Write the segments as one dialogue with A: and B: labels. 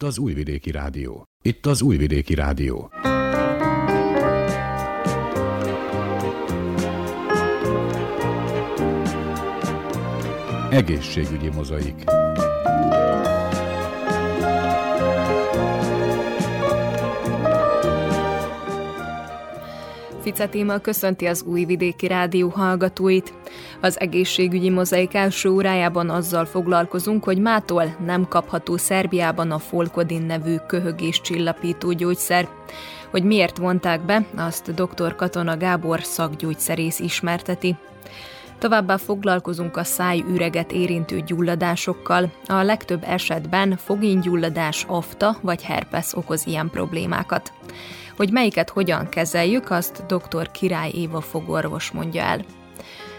A: Itt az Újvidéki Rádió. Itt az Újvidéki Rádió. Egészségügyi mozaik.
B: Fice téma köszönti az Újvidéki Rádió hallgatóit. Az egészségügyi mozaik első órájában azzal foglalkozunk, hogy mától nem kapható Szerbiában a Folkodin nevű köhögés csillapító gyógyszer. Hogy miért vonták be, azt dr. Katona Gábor szakgyógyszerész ismerteti. Továbbá foglalkozunk a szájüreget érintő gyulladásokkal. A legtöbb esetben fogénygyulladás, afta vagy herpes okoz ilyen problémákat. Hogy melyiket hogyan kezeljük, azt dr. Király Éva fogorvos mondja el.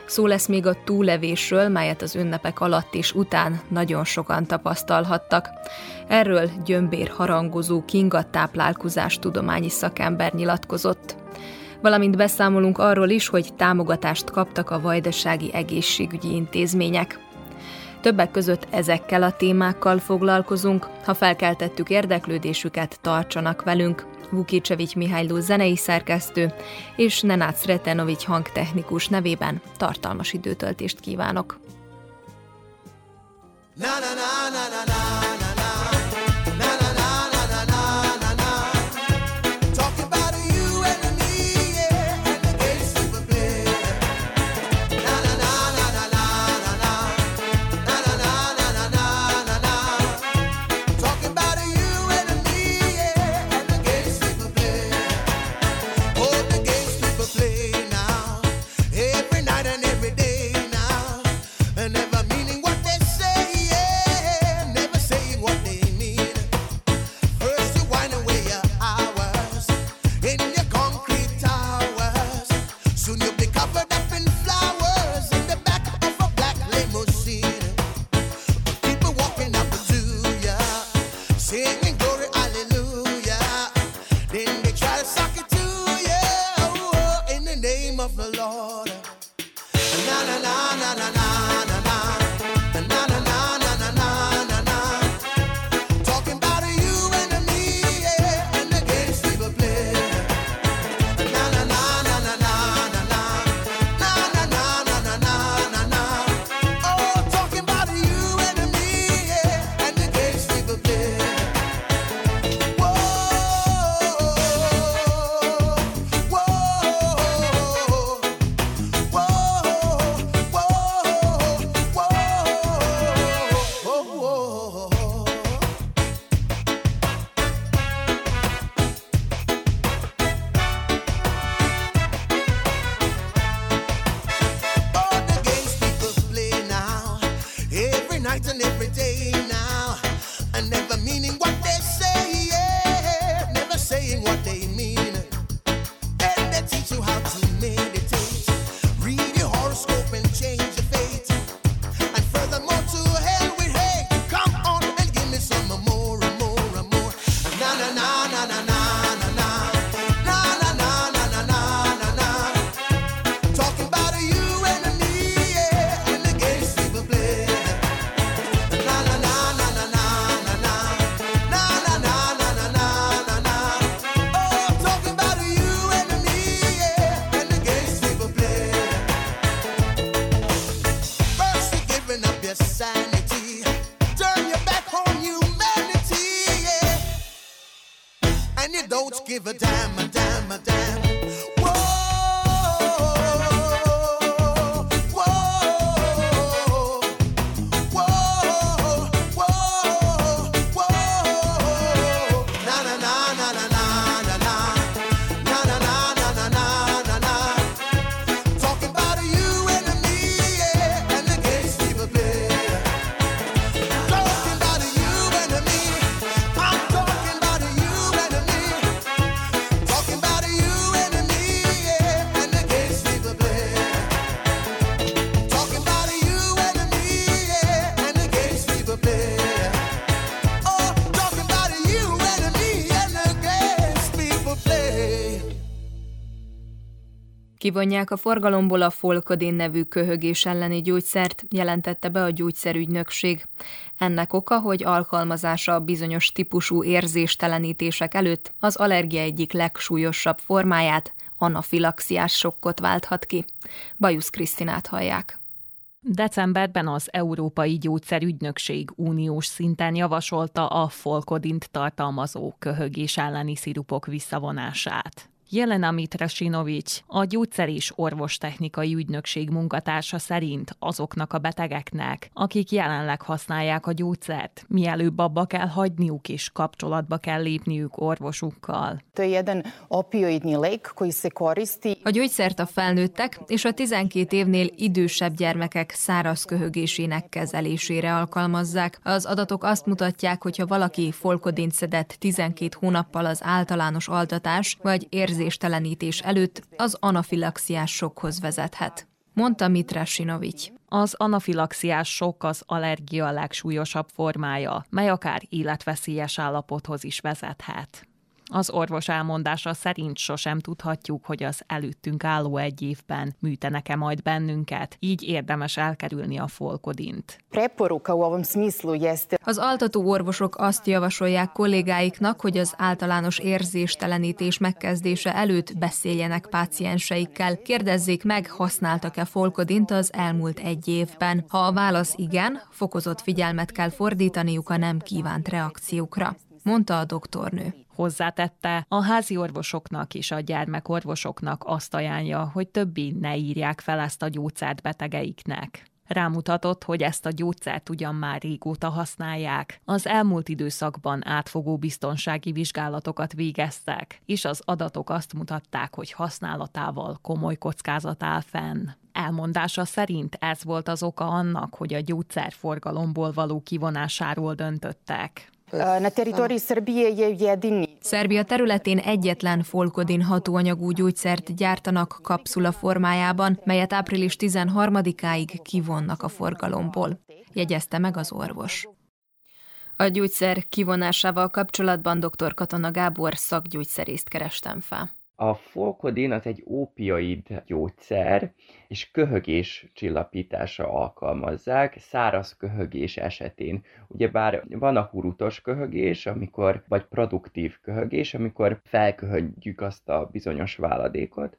B: Szó lesz még a túlevésről, melyet az ünnepek alatt és után nagyon sokan tapasztalhattak. Erről gyömbér harangozó Kinga táplálkozás tudományi szakember nyilatkozott. Valamint beszámolunk arról is, hogy támogatást kaptak a vajdasági egészségügyi intézmények. Többek között ezekkel a témákkal foglalkozunk, ha felkeltettük érdeklődésüket, tartsanak velünk. Vukicsevics Mihályló zenei szerkesztő és Nenác Retenovics hangtechnikus nevében tartalmas időtöltést kívánok. Na, na, na, na, na, na.
C: Kivonják a forgalomból a Folkodin nevű köhögés elleni gyógyszert, jelentette be a gyógyszerügynökség. Ennek oka, hogy alkalmazása bizonyos típusú érzéstelenítések előtt az allergia egyik legsúlyosabb formáját, anafilaxiás sokkot válthat ki. Bajusz Krisztinát hallják.
D: Decemberben az Európai Gyógyszerügynökség uniós szinten javasolta a folkodint tartalmazó köhögés elleni szirupok visszavonását. Jelena Mitrasinovics, a gyógyszer és orvostechnikai ügynökség munkatársa szerint azoknak a betegeknek, akik jelenleg használják a gyógyszert, mielőbb abba kell hagyniuk és kapcsolatba kell lépniük orvosukkal.
C: A gyógyszert a felnőttek és a 12 évnél idősebb gyermekek száraz köhögésének kezelésére alkalmazzák. Az adatok azt mutatják, hogy ha valaki folkodint szedett 12 hónappal az általános altatás vagy érzés érzéstelenítés előtt az anafilaxiás sokhoz vezethet, mondta Mitra Sinovics.
D: Az anafilaxiás sok az allergia legsúlyosabb formája, mely akár életveszélyes állapothoz is vezethet. Az orvos elmondása szerint sosem tudhatjuk, hogy az előttünk álló egy évben műtenek-e majd bennünket, így érdemes elkerülni a folkodint.
C: Az altató orvosok azt javasolják kollégáiknak, hogy az általános érzéstelenítés megkezdése előtt beszéljenek pácienseikkel, kérdezzék meg, használtak-e folkodint az elmúlt egy évben. Ha a válasz igen, fokozott figyelmet kell fordítaniuk a nem kívánt reakciókra mondta a doktornő.
D: Hozzátette, a házi orvosoknak és a gyermekorvosoknak azt ajánlja, hogy többi ne írják fel ezt a gyógyszert betegeiknek. Rámutatott, hogy ezt a gyógyszert ugyan már régóta használják. Az elmúlt időszakban átfogó biztonsági vizsgálatokat végeztek, és az adatok azt mutatták, hogy használatával komoly kockázat áll fenn. Elmondása szerint ez volt az oka annak, hogy a gyógyszer forgalomból való kivonásáról döntöttek.
C: Na teritoriji Srbije je jedini. Szerbia területén egyetlen folkodin hatóanyagú gyógyszert gyártanak kapszula formájában, melyet április 13-áig kivonnak a forgalomból, jegyezte meg az orvos. A gyógyszer kivonásával kapcsolatban dr. Katona Gábor szakgyógyszerészt kerestem fel.
E: A folkodin az egy ópioid gyógyszer, és köhögés csillapítása alkalmazzák, száraz köhögés esetén. Ugyebár van a hurutos köhögés, amikor, vagy produktív köhögés, amikor felköhögjük azt a bizonyos váladékot,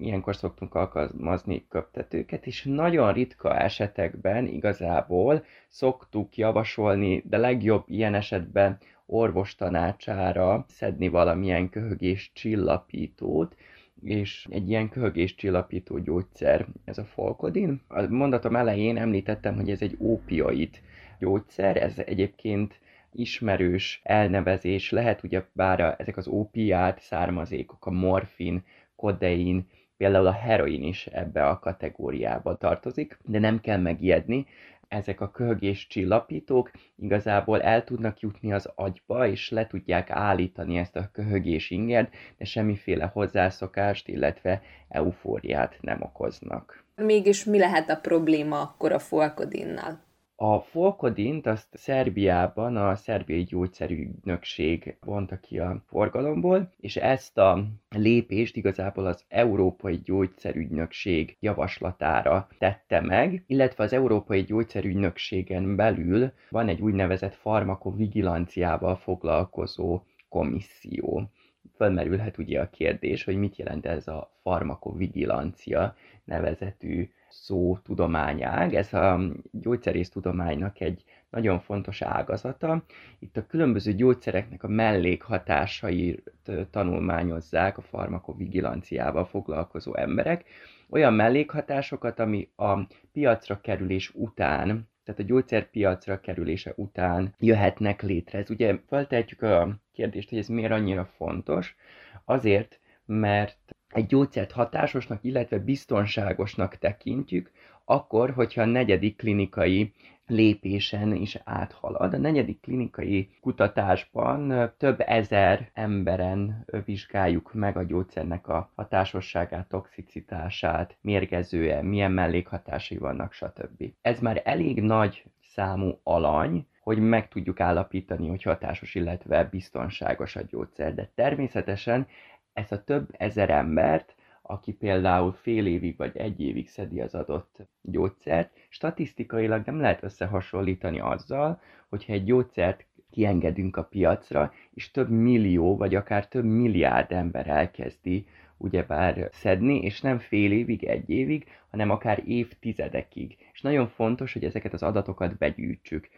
E: ilyenkor szoktunk alkalmazni köptetőket, és nagyon ritka esetekben igazából szoktuk javasolni, de legjobb ilyen esetben orvos tanácsára szedni valamilyen köhögés csillapítót, és egy ilyen köhögés csillapító gyógyszer, ez a folkodin. A mondatom elején említettem, hogy ez egy ópioid gyógyszer, ez egyébként ismerős elnevezés lehet, ugye bár ezek az ópiát származékok, a morfin, kodein, például a heroin is ebbe a kategóriába tartozik, de nem kell megijedni, ezek a köhögés csillapítók igazából el tudnak jutni az agyba, és le tudják állítani ezt a köhögés ingert, de semmiféle hozzászokást, illetve eufóriát nem okoznak.
C: Mégis mi lehet a probléma akkor a folkodinnal?
E: A folkodint azt Szerbiában a szerbiai gyógyszerügynökség vonta ki a forgalomból, és ezt a lépést igazából az Európai Gyógyszerügynökség javaslatára tette meg, illetve az Európai Gyógyszerügynökségen belül van egy úgynevezett farmakovigilanciával foglalkozó komisszió. Fölmerülhet ugye a kérdés, hogy mit jelent ez a farmakovigilancia nevezetű szó tudományág. Ez a gyógyszerész tudománynak egy nagyon fontos ágazata. Itt a különböző gyógyszereknek a mellékhatásait tanulmányozzák a farmakovigilanciával foglalkozó emberek. Olyan mellékhatásokat, ami a piacra kerülés után tehát a gyógyszer piacra kerülése után jöhetnek létre. Ez ugye feltehetjük a kérdést, hogy ez miért annyira fontos. Azért, mert egy gyógyszert hatásosnak, illetve biztonságosnak tekintjük, akkor, hogyha a negyedik klinikai lépésen is áthalad. A negyedik klinikai kutatásban több ezer emberen vizsgáljuk meg a gyógyszernek a hatásosságát, toxicitását, mérgezője, milyen mellékhatásai vannak, stb. Ez már elég nagy számú alany, hogy meg tudjuk állapítani, hogy hatásos, illetve biztonságos a gyógyszer. De természetesen ezt a több ezer embert aki például fél évig vagy egy évig szedi az adott gyógyszert, statisztikailag nem lehet összehasonlítani azzal, hogyha egy gyógyszert kiengedünk a piacra, és több millió, vagy akár több milliárd ember elkezdi ugyebár szedni, és nem fél évig, egy évig, hanem akár évtizedekig. És nagyon fontos, hogy ezeket az adatokat begyűjtsük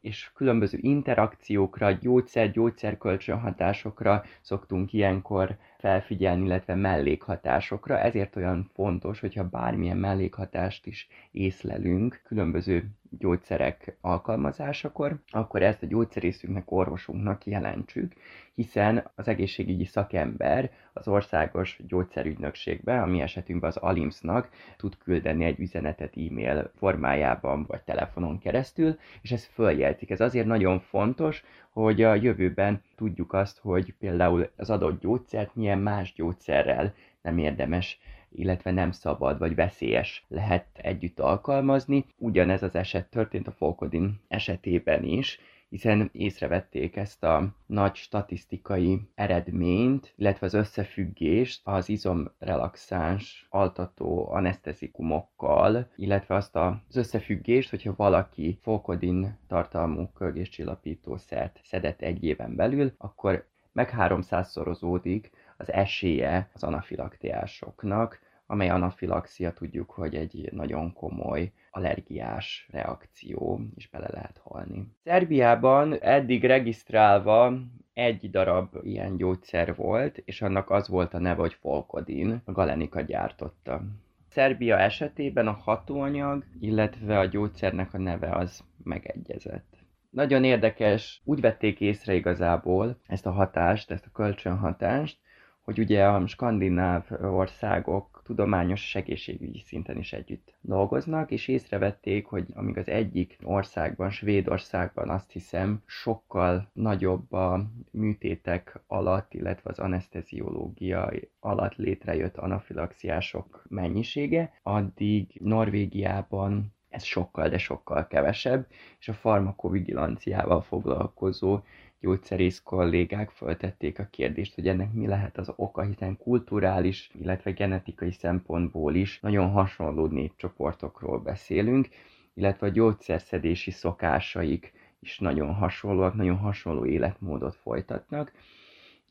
E: és különböző interakciókra, gyógyszer-gyógyszer kölcsönhatásokra szoktunk ilyenkor felfigyelni, illetve mellékhatásokra. Ezért olyan fontos, hogyha bármilyen mellékhatást is észlelünk különböző gyógyszerek alkalmazásakor, akkor ezt a gyógyszerészünknek, orvosunknak jelentsük, hiszen az egészségügyi szakember az országos gyógyszerügynökségbe, a mi esetünkben az ALIMS-nak tud küldeni egy üzenetet e-mail formájában vagy telefonon keresztül, és ez följelzik. Ez azért nagyon fontos, hogy a jövőben tudjuk azt, hogy például az adott gyógyszert milyen más gyógyszerrel nem érdemes illetve nem szabad vagy veszélyes lehet együtt alkalmazni. Ugyanez az eset történt a Folkodin esetében is, hiszen észrevették ezt a nagy statisztikai eredményt, illetve az összefüggést az izomrelaxáns altató anesztezikumokkal, illetve azt az összefüggést, hogyha valaki folkodin tartalmú kölgéscsillapítószert szedett egy éven belül, akkor meg 300-szorozódik az esélye az anafilaktiásoknak, amely anafilaxia tudjuk, hogy egy nagyon komoly allergiás reakció, és bele lehet halni. Szerbiában eddig regisztrálva egy darab ilyen gyógyszer volt, és annak az volt a neve, hogy Folkodin, a Galenika gyártotta. Szerbia esetében a hatóanyag, illetve a gyógyszernek a neve az megegyezett. Nagyon érdekes, úgy vették észre igazából ezt a hatást, ezt a kölcsönhatást, hogy ugye a skandináv országok tudományos és egészségügyi szinten is együtt dolgoznak, és észrevették, hogy amíg az egyik országban, Svédországban azt hiszem sokkal nagyobb a műtétek alatt, illetve az anesteziológia alatt létrejött anafilaxiások mennyisége, addig Norvégiában ez sokkal, de sokkal kevesebb, és a farmakovigilanciával foglalkozó gyógyszerész kollégák föltették a kérdést, hogy ennek mi lehet az oka, hiszen kulturális, illetve genetikai szempontból is nagyon hasonló népcsoportokról beszélünk, illetve a gyógyszerszedési szokásaik is nagyon hasonlóak, nagyon hasonló életmódot folytatnak,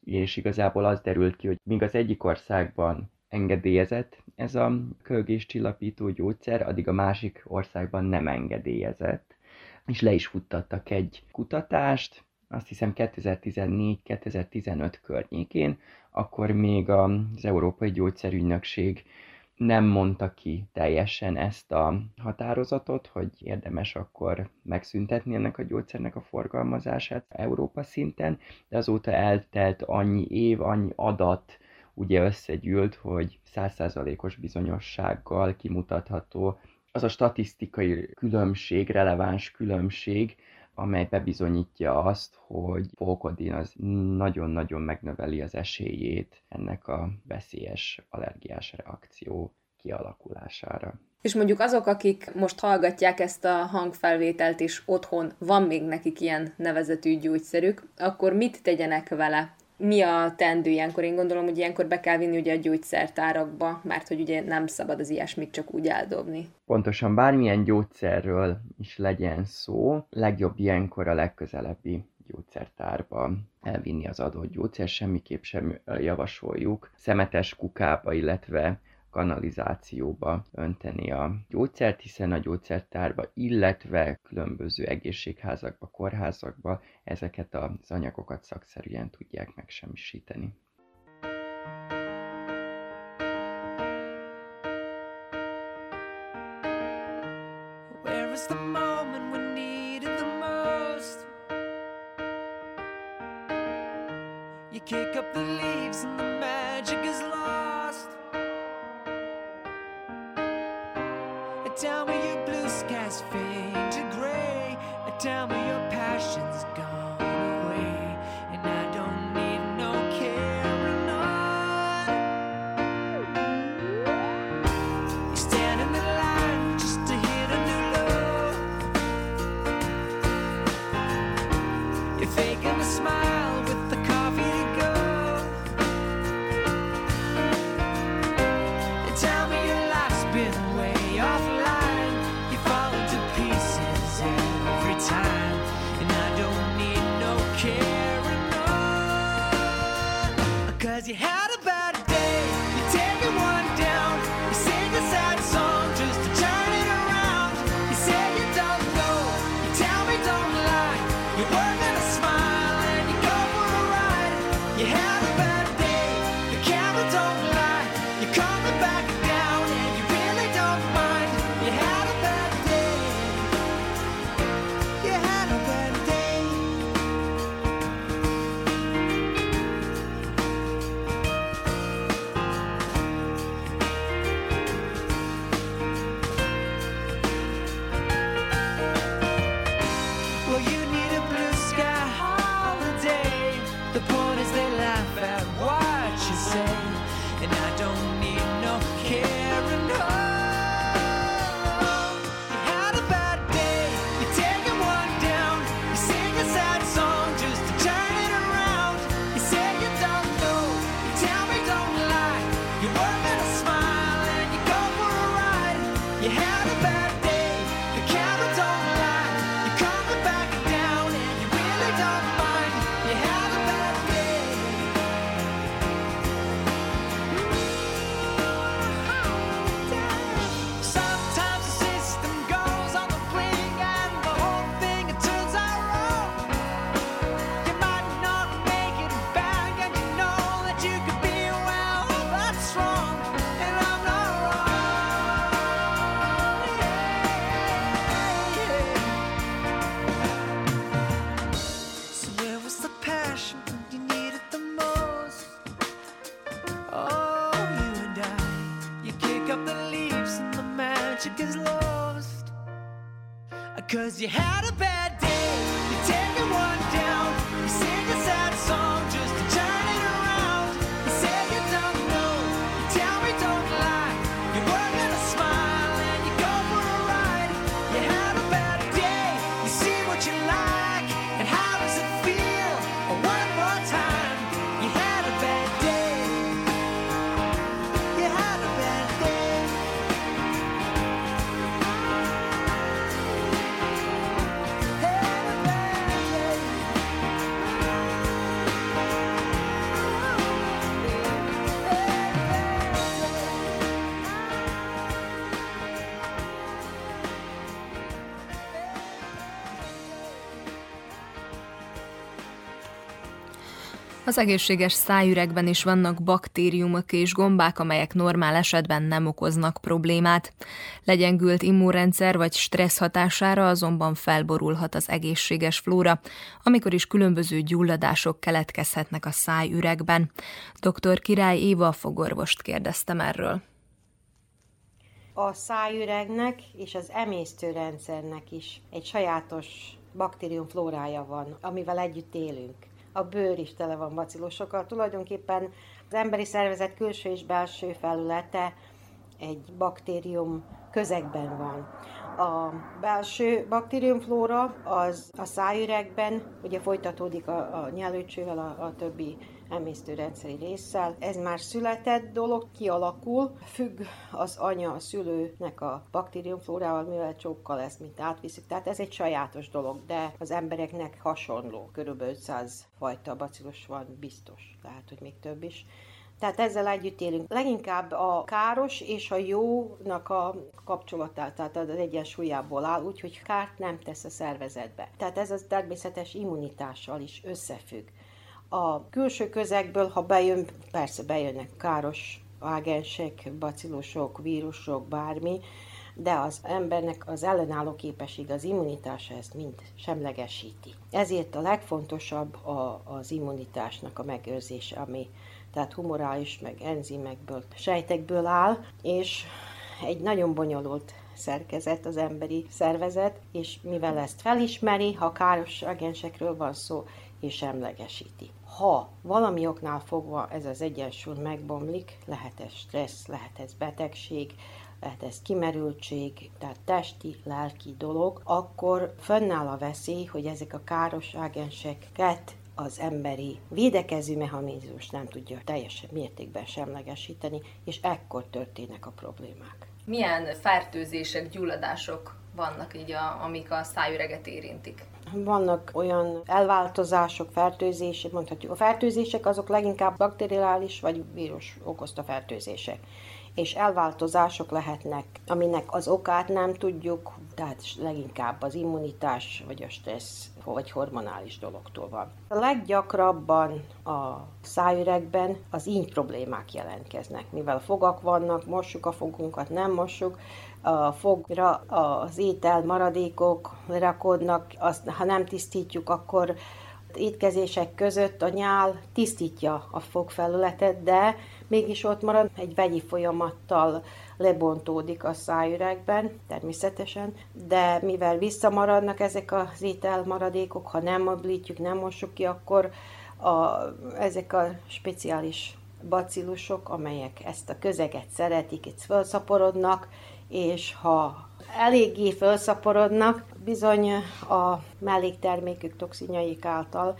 E: és igazából az derült ki, hogy míg az egyik országban engedélyezett ez a kölgéscsillapító gyógyszer, addig a másik országban nem engedélyezett, és le is futtattak egy kutatást, azt hiszem 2014-2015 környékén, akkor még az Európai Gyógyszerügynökség nem mondta ki teljesen ezt a határozatot, hogy érdemes akkor megszüntetni ennek a gyógyszernek a forgalmazását Európa szinten, de azóta eltelt annyi év, annyi adat ugye összegyűlt, hogy százszázalékos bizonyossággal kimutatható az a statisztikai különbség, releváns különbség, amely bebizonyítja azt, hogy Volkodin az nagyon-nagyon megnöveli az esélyét ennek a veszélyes allergiás reakció kialakulására.
C: És mondjuk azok, akik most hallgatják ezt a hangfelvételt, és otthon van még nekik ilyen nevezetű gyógyszerük, akkor mit tegyenek vele? Mi a tendő ilyenkor? Én gondolom, hogy ilyenkor be kell vinni ugye a gyógyszertárakba, mert hogy ugye nem szabad az ilyesmit csak úgy eldobni.
E: Pontosan bármilyen gyógyszerről is legyen szó, legjobb ilyenkor a legközelebbi gyógyszertárba elvinni az adott gyógyszer, semmiképp sem javasoljuk szemetes kukába, illetve kanalizációba önteni a gyógyszert, hiszen a gyógyszertárba, illetve különböző egészségházakba, kórházakba ezeket az anyagokat szakszerűen tudják megsemmisíteni. care.
F: Cause you had
C: Az egészséges szájüregben is vannak baktériumok és gombák, amelyek normál esetben nem okoznak problémát. Legyengült immunrendszer vagy stressz hatására azonban felborulhat az egészséges flóra, amikor is különböző gyulladások keletkezhetnek a szájüregben. Dr. Király Éva fogorvost kérdeztem erről.
G: A szájüregnek és az emésztőrendszernek is egy sajátos baktériumflórája van, amivel együtt élünk. A bőr is tele van bacillusokkal. Tulajdonképpen az emberi szervezet külső és belső felülete egy baktérium közegben van. A belső baktériumflóra az a szájüregben, ugye folytatódik a, a nyelőcsővel, a, a többi emésztőrendszeri résszel. Ez már született dolog, kialakul, függ az anya, a szülőnek a baktériumflórával, mivel csókkal ezt mint átviszik. Tehát ez egy sajátos dolog, de az embereknek hasonló. Körülbelül 500 fajta bacillus van, biztos, lehet, hogy még több is. Tehát ezzel együtt élünk. Leginkább a káros és a jónak a kapcsolatát, tehát az egyensúlyából áll, úgyhogy kárt nem tesz a szervezetbe. Tehát ez az természetes immunitással is összefügg. A külső közegből, ha bejön, persze bejönnek káros ágensek, bacillusok, vírusok, bármi, de az embernek az ellenálló képesség, az immunitása ezt mind semlegesíti. Ezért a legfontosabb a, az immunitásnak a megőrzése, ami tehát humorális, meg enzimekből, sejtekből áll, és egy nagyon bonyolult szerkezet az emberi szervezet, és mivel ezt felismeri, ha káros agensekről van szó, és semlegesíti. Ha valami oknál fogva ez az egyensúly megbomlik, lehet ez stressz, lehet ez betegség, lehet ez kimerültség, tehát testi, lelki dolog, akkor fönnáll a veszély, hogy ezek a káros ágenseket az emberi védekező mechanizmus nem tudja teljes mértékben semlegesíteni, és ekkor történnek a problémák.
C: Milyen fertőzések, gyulladások vannak így, a, amik a szájüreget érintik?
G: Vannak olyan elváltozások, fertőzések, mondhatjuk. A fertőzések azok leginkább bakteriális vagy vírus okozta fertőzések. És elváltozások lehetnek, aminek az okát nem tudjuk, tehát leginkább az immunitás vagy a stressz vagy hormonális dologtól van. A leggyakrabban a szájüregben az íny problémák jelentkeznek, mivel fogak vannak, mossuk a fogunkat, nem mossuk, a fogra az étel maradékok rakodnak, azt, ha nem tisztítjuk, akkor étkezések között a nyál tisztítja a fogfelületet, de mégis ott marad, egy vegyi folyamattal lebontódik a szájüregben, természetesen, de mivel visszamaradnak ezek az ételmaradékok, ha nem moblítjuk, nem mossuk ki, akkor a, ezek a speciális bacillusok, amelyek ezt a közeget szeretik, itt felszaporodnak, és ha eléggé felszaporodnak, bizony a melléktermékük toxinjaik által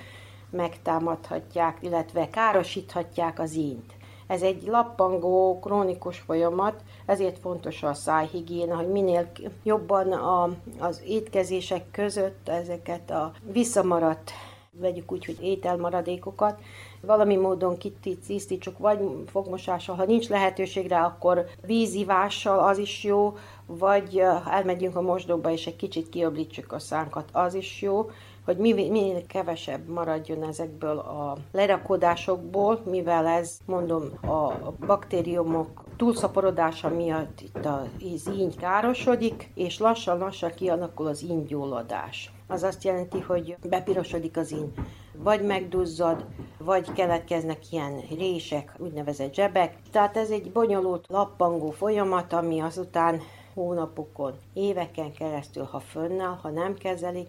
G: megtámadhatják, illetve károsíthatják az ínt. Ez egy lappangó, krónikus folyamat, ezért fontos a szájhigiéna, hogy minél jobban a, az étkezések között ezeket a visszamaradt, vegyük úgy, hogy ételmaradékokat, valami módon kitisztítsuk, vagy fogmosással, ha nincs lehetőség rá, akkor vízivással az is jó, vagy elmegyünk a mosdóba, és egy kicsit kiöblítsük a szánkat, az is jó, hogy minél kevesebb maradjon ezekből a lerakódásokból, mivel ez, mondom, a baktériumok túlszaporodása miatt itt az íny károsodik, és lassan-lassan kialakul az ínygyulladás. Az azt jelenti, hogy bepirosodik az íny, vagy megduzzad, vagy keletkeznek ilyen rések, úgynevezett zsebek. Tehát ez egy bonyolult, lappangó folyamat, ami azután hónapokon, éveken keresztül, ha fönnáll, ha nem kezelik,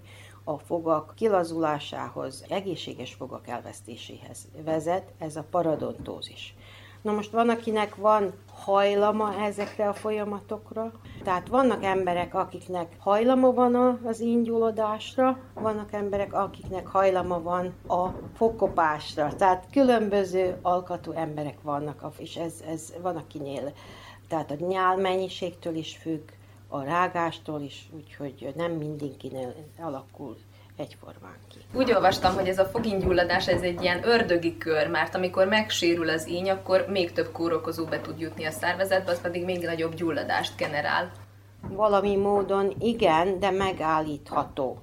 G: a fogak kilazulásához, egészséges fogak elvesztéséhez vezet, ez a paradontózis. Na most van, akinek van hajlama ezekre a folyamatokra, tehát vannak emberek, akiknek hajlama van az ingyulodásra, vannak emberek, akiknek hajlama van a fogkopásra, tehát különböző alkatú emberek vannak, és ez, ez van akinél, tehát a nyál mennyiségtől is függ, a rágástól is, úgyhogy nem mindenkinél alakul egyformán ki.
C: Úgy olvastam, hogy ez a fogingyulladás ez egy ilyen ördögi kör, mert amikor megsérül az íny, akkor még több kórokozó be tud jutni a szervezetbe, az pedig még nagyobb gyulladást generál.
G: Valami módon igen, de megállítható.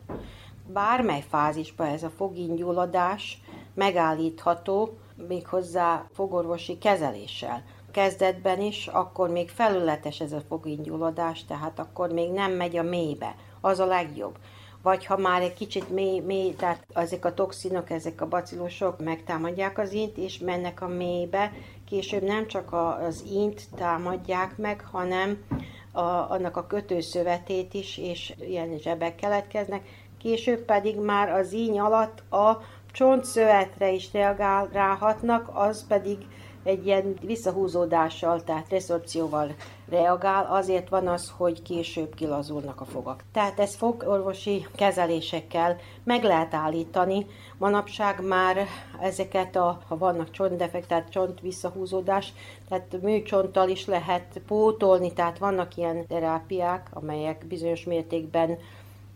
G: Bármely fázisban ez a fogingyulladás megállítható, méghozzá fogorvosi kezeléssel kezdetben is, akkor még felületes ez a fogingyulladás, tehát akkor még nem megy a mélybe. Az a legjobb. Vagy ha már egy kicsit mély, mély tehát ezek a toxinok, ezek a bacillosok megtámadják az int, és mennek a mélybe, később nem csak az int támadják meg, hanem a, annak a kötőszövetét is, és ilyen zsebek keletkeznek, később pedig már az íny alatt a csontszövetre is reagál, ráhatnak, az pedig egy ilyen visszahúzódással, tehát reszorpcióval reagál, azért van az, hogy később kilazulnak a fogak. Tehát ez fogorvosi kezelésekkel meg lehet állítani. Manapság már ezeket, a, ha vannak csontdefekt, tehát csont visszahúzódás, tehát műcsonttal is lehet pótolni, tehát vannak ilyen terápiák, amelyek bizonyos mértékben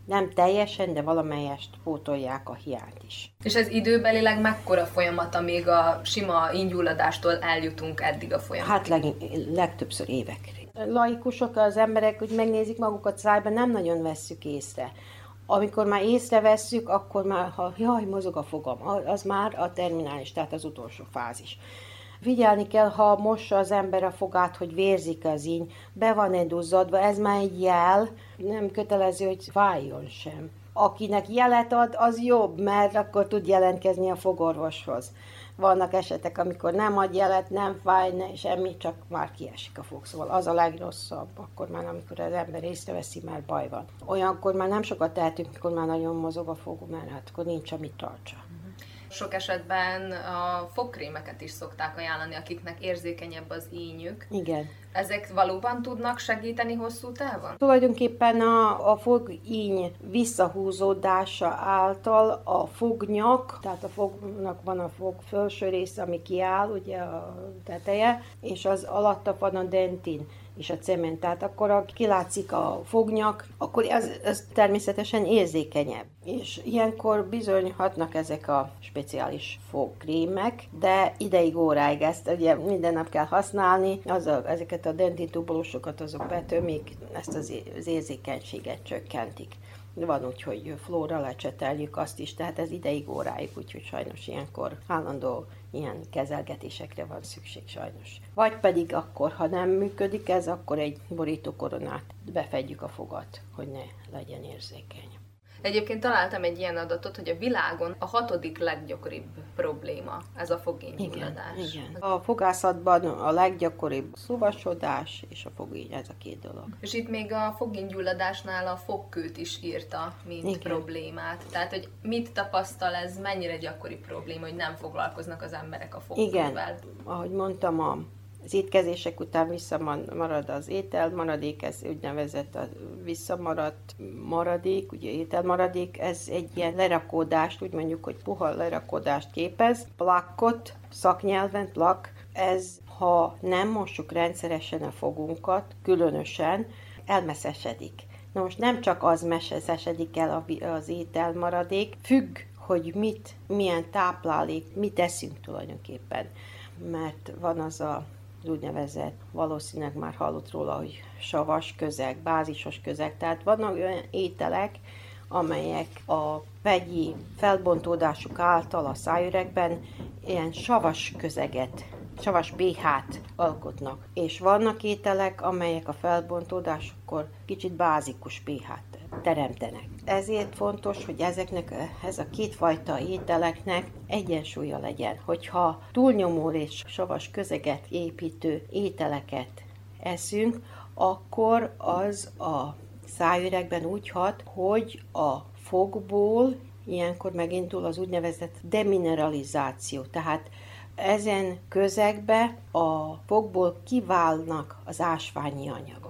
G: nem teljesen, de valamelyest pótolják a hiányt is.
C: És ez időbelileg mekkora folyamat, amíg a sima ingyulladástól eljutunk eddig a folyamat?
G: Hát leg, legtöbbször évekre. Laikusok, az emberek, hogy megnézik magukat szájban, nem nagyon vesszük észre. Amikor már észrevesszük, akkor már, ha jaj, mozog a fogam, az már a terminális, tehát az utolsó fázis. Vigyelni kell, ha mossa az ember a fogát, hogy vérzik az íny, be van-e duzzadva, ez már egy jel, nem kötelező, hogy fájjon sem. Akinek jelet ad, az jobb, mert akkor tud jelentkezni a fogorvoshoz. Vannak esetek, amikor nem ad jelet, nem fáj, ne, semmi, csak már kiesik a fog. Szóval az a legrosszabb, akkor már, amikor az ember észreveszi, már baj van. Olyankor már nem sokat tehetünk, mikor már nagyon mozog a fog, mert hát akkor nincs, amit tartsa.
C: Sok esetben a fogkrémeket is szokták ajánlani, akiknek érzékenyebb az ínyük.
G: Igen.
C: Ezek valóban tudnak segíteni hosszú távon?
G: Tulajdonképpen a, a fogíny visszahúzódása által a fognyak, tehát a fognak van a fog felső része, ami kiáll, ugye a teteje, és az alatta van a dentin és a cement. Tehát akkor, ha kilátszik a fognyak, akkor ez, ez természetesen érzékenyebb. És ilyenkor bizony hatnak ezek a speciális fogkrémek, de ideig óráig ezt ugye minden nap kell használni, az a, ezeket a dentitubulusokat azok betömik, ezt az, az érzékenységet csökkentik. Van úgy, hogy flóra lecseteljük azt is, tehát ez ideig óráig, úgyhogy sajnos ilyenkor állandó ilyen kezelgetésekre van szükség sajnos. Vagy pedig akkor, ha nem működik ez, akkor egy borítókoronát befedjük a fogat, hogy ne legyen érzékeny.
C: Egyébként találtam egy ilyen adatot, hogy a világon a hatodik leggyakoribb probléma ez a
G: Igen,
C: fogénygyulladás.
G: igen. A fogászatban a leggyakoribb szuvasodás és a fogény, ez a két dolog.
C: És itt még a fogénygyulladásnál a fogkőt is írta, mint
G: Igen.
C: problémát. Tehát, hogy mit tapasztal ez, mennyire gyakori probléma, hogy nem foglalkoznak az emberek a fogkővel.
G: Igen, ahogy mondtam, a az étkezések után visszamarad az étel, maradék, ez úgynevezett a visszamaradt maradék, ugye ételmaradék, ez egy ilyen lerakódást, úgy mondjuk, hogy puha lerakódást képez, plakkot, szaknyelven plak, ez ha nem mossuk rendszeresen a fogunkat, különösen, elmeszesedik. Na most nem csak az mesesedik el az ételmaradék, függ, hogy mit, milyen táplálék, mit eszünk tulajdonképpen. Mert van az a úgynevezett, valószínűleg már hallott róla, hogy savas közeg, bázisos közeg. Tehát vannak olyan ételek, amelyek a vegyi felbontódásuk által a szájüregben ilyen savas közeget, savas pH-t alkotnak. És vannak ételek, amelyek a felbontódásukkor kicsit bázikus pH-t teremtenek. Ezért fontos, hogy ezeknek, ez a kétfajta ételeknek egyensúlya legyen. Hogyha túlnyomó és savas közeget építő ételeket eszünk, akkor az a szájüregben úgy hat, hogy a fogból ilyenkor megindul az úgynevezett demineralizáció. Tehát ezen közegbe a fogból kiválnak az ásványi anyagok.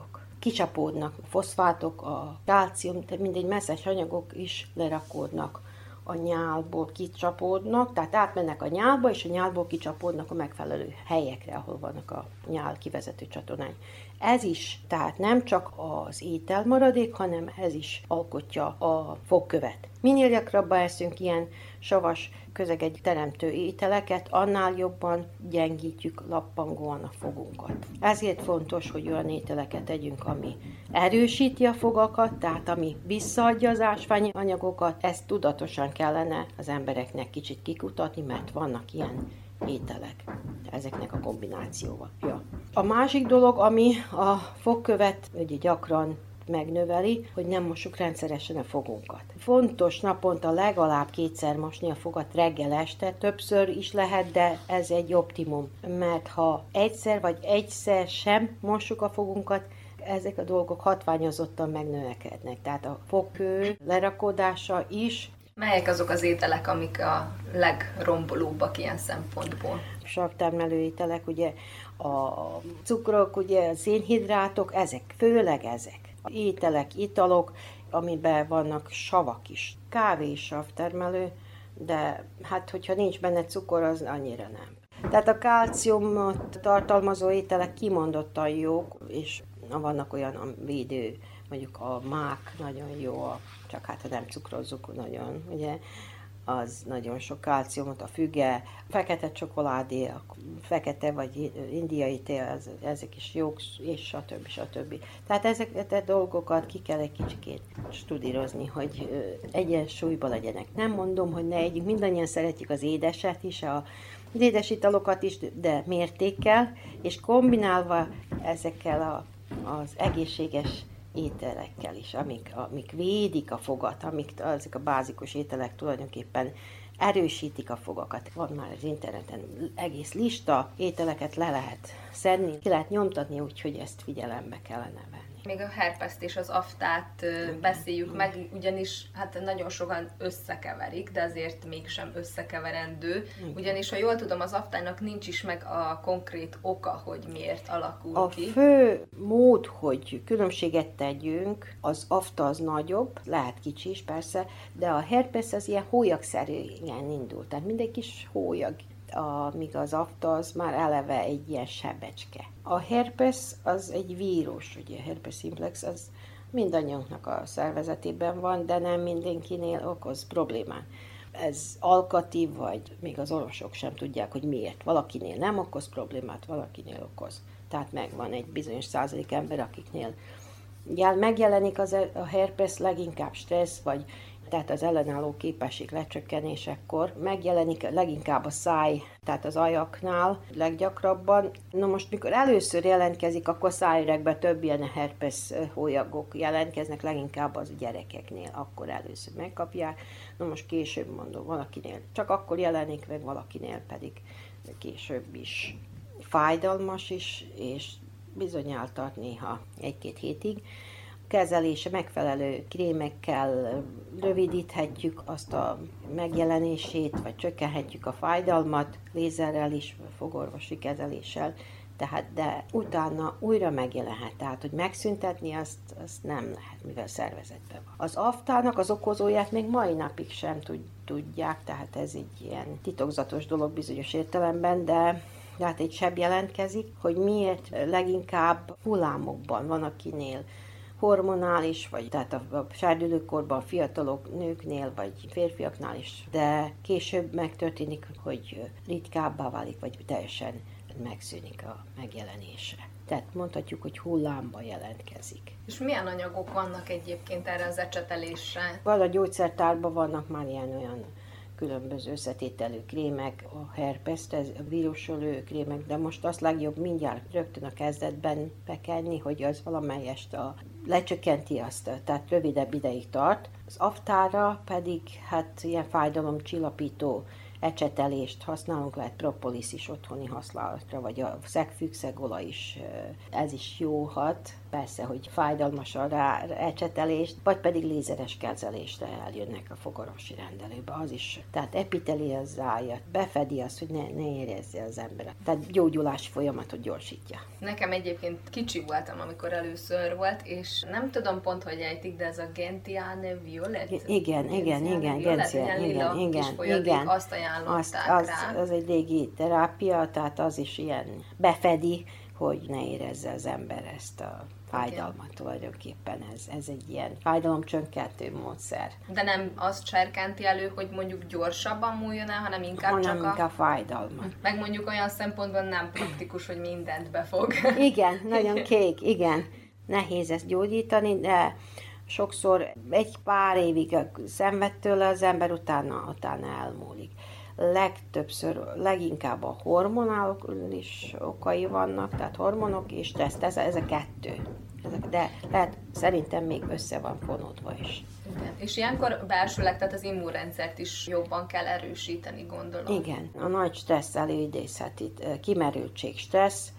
G: Kicsapódnak a foszfátok, a kálcium, tehát mindegy messzes anyagok is lerakódnak a nyálból kicsapódnak, tehát átmennek a nyálba, és a nyálból kicsapódnak a megfelelő helyekre, ahol vannak a nyál kivezető csatornány. Ez is, tehát nem csak az ételmaradék, hanem ez is alkotja a fogkövet. Minél gyakrabban eszünk ilyen savas közeget teremtő ételeket, annál jobban gyengítjük lappangóan a fogunkat. Ezért fontos, hogy olyan ételeket tegyünk, ami erősíti a fogakat, tehát ami visszaadja az ásványi anyagokat, ezt tudatosan kellene az embereknek kicsit kikutatni, mert vannak ilyen ételek ezeknek a kombinációval. Ja. A másik dolog, ami a fogkövet ugye gyakran megnöveli, hogy nem mossuk rendszeresen a fogunkat. Fontos naponta legalább kétszer mosni a fogat reggel este, többször is lehet, de ez egy optimum, mert ha egyszer vagy egyszer sem mossuk a fogunkat, ezek a dolgok hatványozottan megnövekednek. Tehát a fogkő lerakódása is
C: Melyek azok az ételek, amik a legrombolóbbak ilyen szempontból?
G: savtermelő ételek, ugye a cukrok, ugye a szénhidrátok, ezek, főleg ezek. Ételek, italok, amiben vannak savak is. Kávé is savtermelő, de hát hogyha nincs benne cukor, az annyira nem. Tehát a kálciumot tartalmazó ételek kimondottan jók, és vannak olyan védő, mondjuk a mák nagyon jó, a- csak hát ha nem cukrozzuk nagyon, ugye, az nagyon sok kálciumot, a füge, fekete csokoládé, a fekete vagy indiai tél, ez, ezek is jók, és stb. stb. Tehát ezeket a dolgokat ki kell egy kicsikét studírozni, hogy egyensúlyban legyenek. Nem mondom, hogy ne egyik, mindannyian szeretjük az édeset is, a, az édes italokat is, de mértékkel, és kombinálva ezekkel a, az egészséges ételekkel is, amik, amik védik a fogat, amik ezek a bázikus ételek tulajdonképpen erősítik a fogakat. Van már az interneten egész lista, ételeket le lehet szedni, ki lehet nyomtatni, úgyhogy ezt figyelembe kellene venni.
C: Még a herpeszt és az aftát ö, beszéljük meg, ugyanis hát nagyon sokan összekeverik, de azért mégsem összekeverendő. Ugyanis, ha jól tudom, az aftának nincs is meg a konkrét oka, hogy miért alakul
G: A
C: ki.
G: fő mód, hogy különbséget tegyünk, az afta az nagyobb, lehet kicsi is persze, de a herpes az ilyen hólyagszerűen indul, tehát mindegy kis hólyag, amíg az afta az már eleve egy ilyen sebecske. A herpes az egy vírus, ugye a herpes simplex, az mindannyiunknak a szervezetében van, de nem mindenkinél okoz problémát. Ez alkati, vagy még az orvosok sem tudják, hogy miért. Valakinél nem okoz problémát, valakinél okoz. Tehát megvan egy bizonyos százalék ember, akiknél jel, megjelenik az, a herpes leginkább stressz, vagy tehát az ellenálló képesség lecsökkenésekor megjelenik leginkább a száj, tehát az ajaknál leggyakrabban. Na most, mikor először jelentkezik, akkor szájüregben több ilyen herpes hólyagok jelentkeznek, leginkább az gyerekeknél, akkor először megkapják. Na most később mondom, valakinél csak akkor jelenik meg, valakinél pedig később is. Fájdalmas is, és bizonyára tart néha egy-két hétig kezelése megfelelő krémekkel rövidíthetjük azt a megjelenését, vagy csökkenthetjük a fájdalmat, lézerrel is, fogorvosi kezeléssel, tehát de utána újra megjelenhet, tehát hogy megszüntetni azt, azt nem lehet, mivel szervezetben van. Az aftának az okozóját még mai napig sem tudják, tehát ez egy ilyen titokzatos dolog bizonyos értelemben, de de hát egy seb jelentkezik, hogy miért leginkább hullámokban van, akinél hormonális, vagy tehát a, a sárdülőkorban fiatalok, nőknél, vagy férfiaknál is, de később megtörténik, hogy ritkábbá válik, vagy teljesen megszűnik a megjelenése. Tehát mondhatjuk, hogy hullámba jelentkezik.
C: És milyen anyagok vannak egyébként erre az ecsetelésre?
G: Vagy a gyógyszertárban vannak már ilyen olyan különböző összetételű krémek, a herpeszt, ez a vírusölő krémek, de most azt legjobb mindjárt rögtön a kezdetben bekenni, hogy az valamelyest a, lecsökkenti azt, tehát rövidebb ideig tart. Az aftára pedig hát ilyen fájdalomcsillapító ecsetelést használunk, lehet propolis is otthoni használatra, vagy a szegfüggszegolaj is, ez is jó hat, persze, hogy fájdalmas a rá ecsetelést, vagy pedig lézeres kezelésre eljönnek a fogorvosi rendelőbe, az is. Tehát epiteliazálja, befedi azt, hogy ne, ne érezze az ember. Tehát gyógyulási folyamatot gyorsítja.
C: Nekem egyébként kicsi voltam, amikor először volt, és nem tudom pont, hogy ejtik, de ez a Gentiane Violet?
G: Igen, igen, igen,
C: Gentiane,
G: igen, igen, igen,
C: igen. Azt ajánlották
G: azt, az,
C: rá.
G: az egy régi terápia, tehát az is ilyen befedi, hogy ne érezze az ember ezt a fájdalmat tulajdonképpen. Ez, ez egy ilyen fájdalomcsökkentő módszer.
C: De nem azt serkenti elő, hogy mondjuk gyorsabban múljon el, hanem inkább
G: hanem
C: csak
G: inkább
C: a...
G: fájdalmat.
C: Meg mondjuk olyan szempontból nem praktikus, hogy mindent befog.
G: Igen, nagyon kék, igen. Nehéz ezt gyógyítani, de sokszor egy pár évig szenved tőle az ember, utána, utána elmúlik. Legtöbbször, leginkább a hormonális okai vannak, tehát hormonok és stressz, ez, ez a kettő. Ezek, de lehet, szerintem még össze van fonódva is.
C: Igen. És ilyenkor belsőleg, tehát az immunrendszert is jobban kell erősíteni, gondolom.
G: Igen, a nagy stressz előidézheti kimerültség, stressz,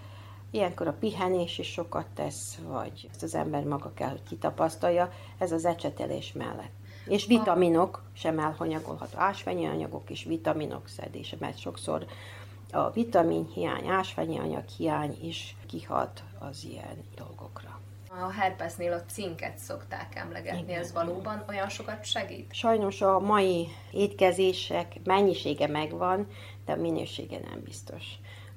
G: Ilyenkor a pihenés is sokat tesz, vagy ezt az ember maga kell, hogy kitapasztalja, ez az ecsetelés mellett. És vitaminok sem elhanyagolható, ásványi anyagok és vitaminok szedése, mert sokszor a vitaminhiány, ásványi anyag hiány is kihat az ilyen dolgokra.
C: A herpesnél a cinket szokták emlegetni,
G: Igen.
C: ez valóban olyan sokat segít?
G: Sajnos a mai étkezések mennyisége megvan, de a minősége nem biztos.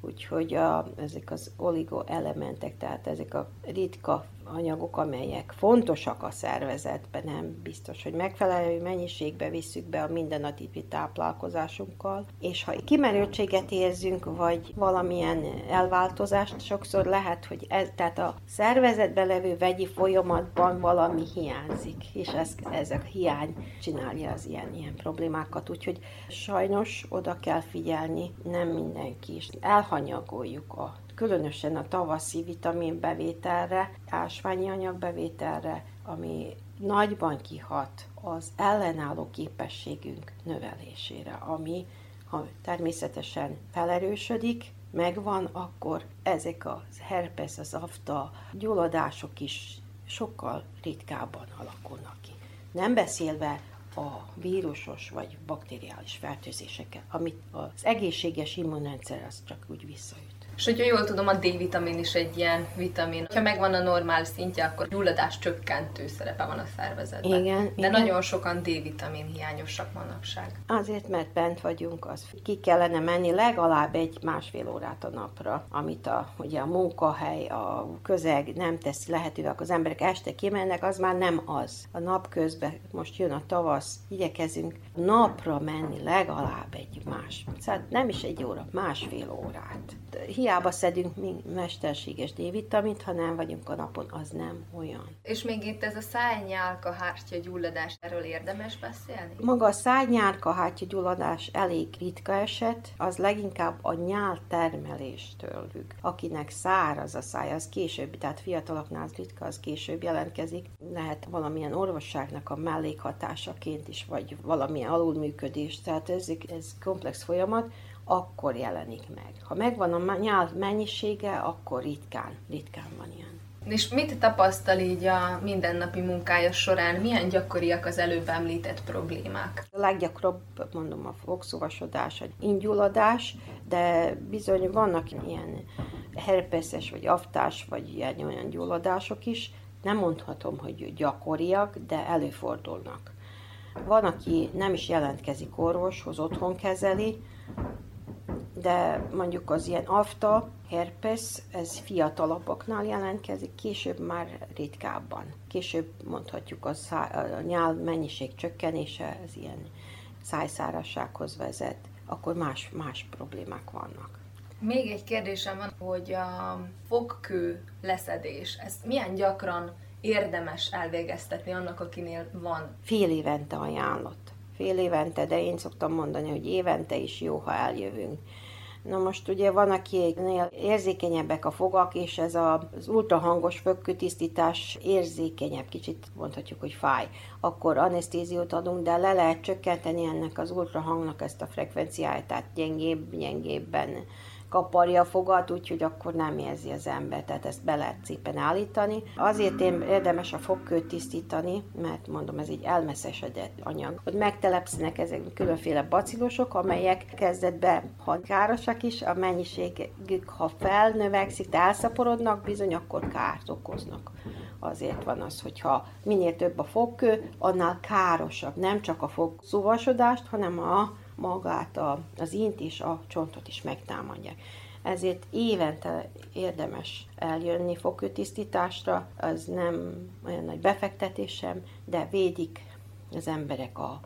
G: Úgyhogy a, ezek az oligoelementek, tehát ezek a ritka anyagok, amelyek fontosak a szervezetben, nem biztos, hogy megfelelő mennyiségbe visszük be a mindennapi táplálkozásunkkal, és ha kimerültséget érzünk, vagy valamilyen elváltozást, sokszor lehet, hogy ez, tehát a szervezetben levő vegyi folyamatban valami hiányzik, és ez, ez a hiány csinálja az ilyen, ilyen problémákat, úgyhogy sajnos oda kell figyelni, nem mindenki is. Elhanyagoljuk a különösen a tavaszi vitaminbevételre, ásványi anyagbevételre, ami nagyban kihat az ellenálló képességünk növelésére, ami ha természetesen felerősödik, megvan, akkor ezek a herpes, az afta gyulladások is sokkal ritkábban alakulnak ki. Nem beszélve a vírusos vagy bakteriális fertőzésekkel, amit az egészséges immunrendszer az csak úgy visszaüt.
C: És hogyha jól tudom, a D-vitamin is egy ilyen vitamin. Ha megvan a normál szintje, akkor gyulladás csökkentő szerepe van a szervezetben.
G: Igen,
C: De
G: igen.
C: nagyon sokan D-vitamin hiányosak manapság.
G: Azért, mert bent vagyunk, az ki kellene menni legalább egy másfél órát a napra, amit a, ugye a munkahely, a közeg nem teszi lehetővé, akkor az emberek este kimennek, az már nem az. A nap közben, most jön a tavasz, igyekezünk napra menni legalább egy más, szóval nem is egy óra, másfél órát. Hiába hiába szedünk mi mesterséges D-vitamint, ha nem vagyunk a napon, az nem olyan.
C: És még itt ez a szájnyálka hártya gyulladás, erről érdemes beszélni?
G: Maga a szájnyárka hátya gyulladás elég ritka eset, az leginkább a nyál termeléstől függ. Akinek száraz a száj, az később, tehát fiataloknál az ritka, az később jelentkezik. Lehet valamilyen orvosságnak a mellékhatásaként is, vagy valamilyen alulműködés, tehát ez, ez komplex folyamat, akkor jelenik meg. Ha megvan a nyál mennyisége, akkor ritkán, ritkán van ilyen.
C: És mit tapasztal így a mindennapi munkája során? Milyen gyakoriak az előbb említett problémák?
G: A leggyakrabb, mondom, a fogszúvasodás, a ingyulladás, de bizony vannak ilyen herpeszes, vagy aftás, vagy ilyen olyan gyulladások is. Nem mondhatom, hogy gyakoriak, de előfordulnak. Van, aki nem is jelentkezik orvoshoz, otthon kezeli, de mondjuk az ilyen afta, herpes, ez fiatalabbaknál jelentkezik, később már ritkábban. Később mondhatjuk a, szá- a nyál mennyiség csökkenése, ez ilyen szájszárassághoz vezet, akkor más, más problémák vannak.
C: Még egy kérdésem van, hogy a fogkő leszedés, ezt milyen gyakran érdemes elvégeztetni annak, akinél van?
G: Fél évente ajánlott. Fél évente, de én szoktam mondani, hogy évente is jó, ha eljövünk. Na most ugye van, akinél érzékenyebbek a fogak, és ez az ultrahangos fogkőtisztítás érzékenyebb, kicsit mondhatjuk, hogy fáj. Akkor anesztéziót adunk, de le lehet csökkenteni ennek az ultrahangnak ezt a frekvenciáját, tehát gyengébb, gyengébben kaparja a fogat, úgyhogy akkor nem érzi az ember, tehát ezt be lehet szépen állítani. Azért én érdemes a fogkőt tisztítani, mert mondom, ez egy elmeszesedett anyag. Ott megtelepszenek ezek különféle bacillosok, amelyek kezdetben, ha károsak is, a mennyiségük, ha felnövekszik, elszaporodnak, bizony akkor kárt okoznak. Azért van az, hogyha minél több a fogkő, annál károsabb. Nem csak a fogszúvasodást, hanem a magát, a, az int és a csontot is megtámadják. Ezért évente érdemes eljönni fogkőtisztításra, az nem olyan nagy befektetés sem, de védik az emberek a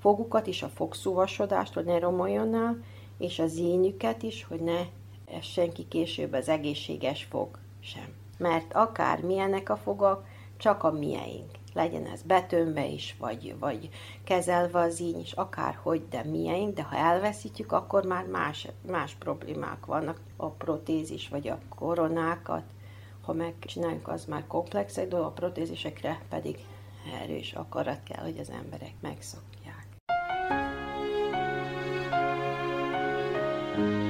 G: fogukat is, a fogszúvasodást, hogy ne romoljon el, és az ínyüket is, hogy ne essen ki később az egészséges fog sem. Mert akár milyenek a fogak, csak a mieink legyen ez betömve is, vagy, vagy kezelve az íny is, akárhogy, de milyen, de ha elveszítjük, akkor már más, más problémák vannak, a protézis, vagy a koronákat, ha megcsináljuk, az már komplex egy dolog, a protézisekre pedig erős akarat kell, hogy az emberek megszokják.
H: So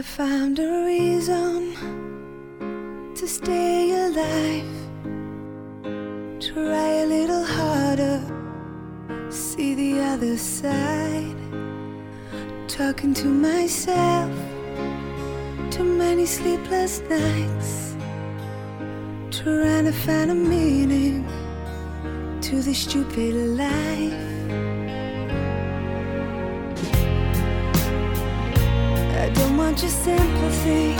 H: I found a reason to stay alive. Try a little harder, see the other side. Talking to myself, too many sleepless nights. Trying to find a meaning to this stupid life. Your sympathy.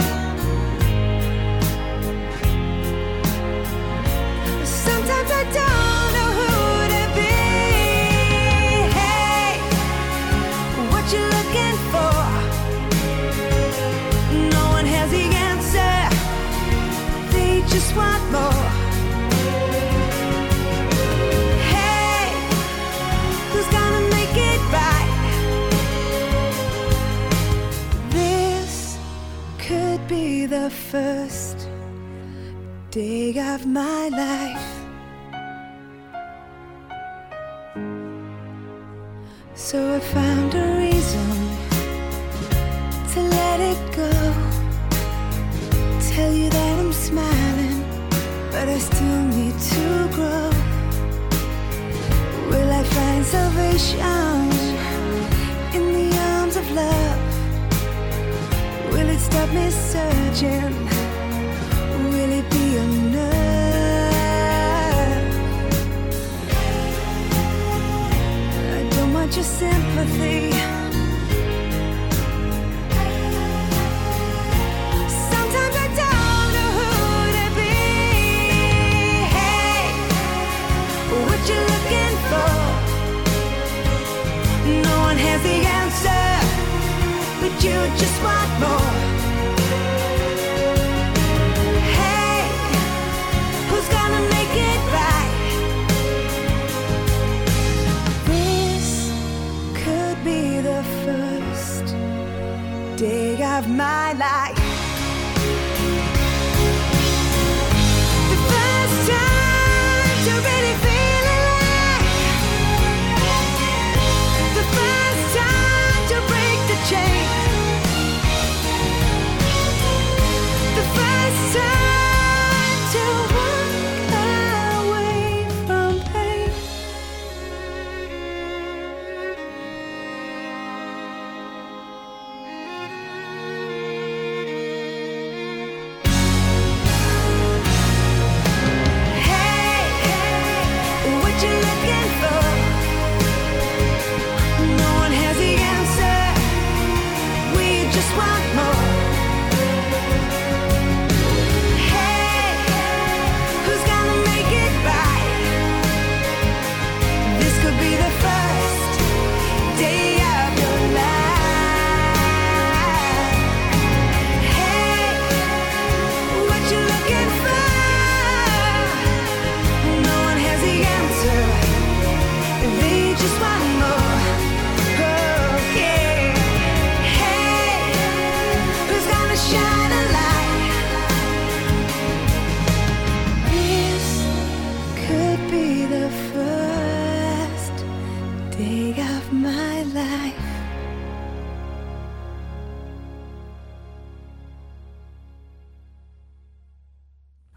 H: Sometimes I don't know who to be. Hey, what you looking for? No one has the answer. They just want more. The first day of my life. So I found a reason to let it go. Tell you that I'm smiling, but I still need to grow. Will I find salvation Will it be enough? I don't want your sympathy.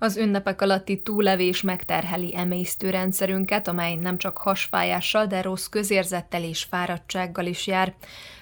C: Az ünnepek alatti túlevés megterheli emésztőrendszerünket, amely nem csak hasfájással, de rossz közérzettel és fáradtsággal is jár.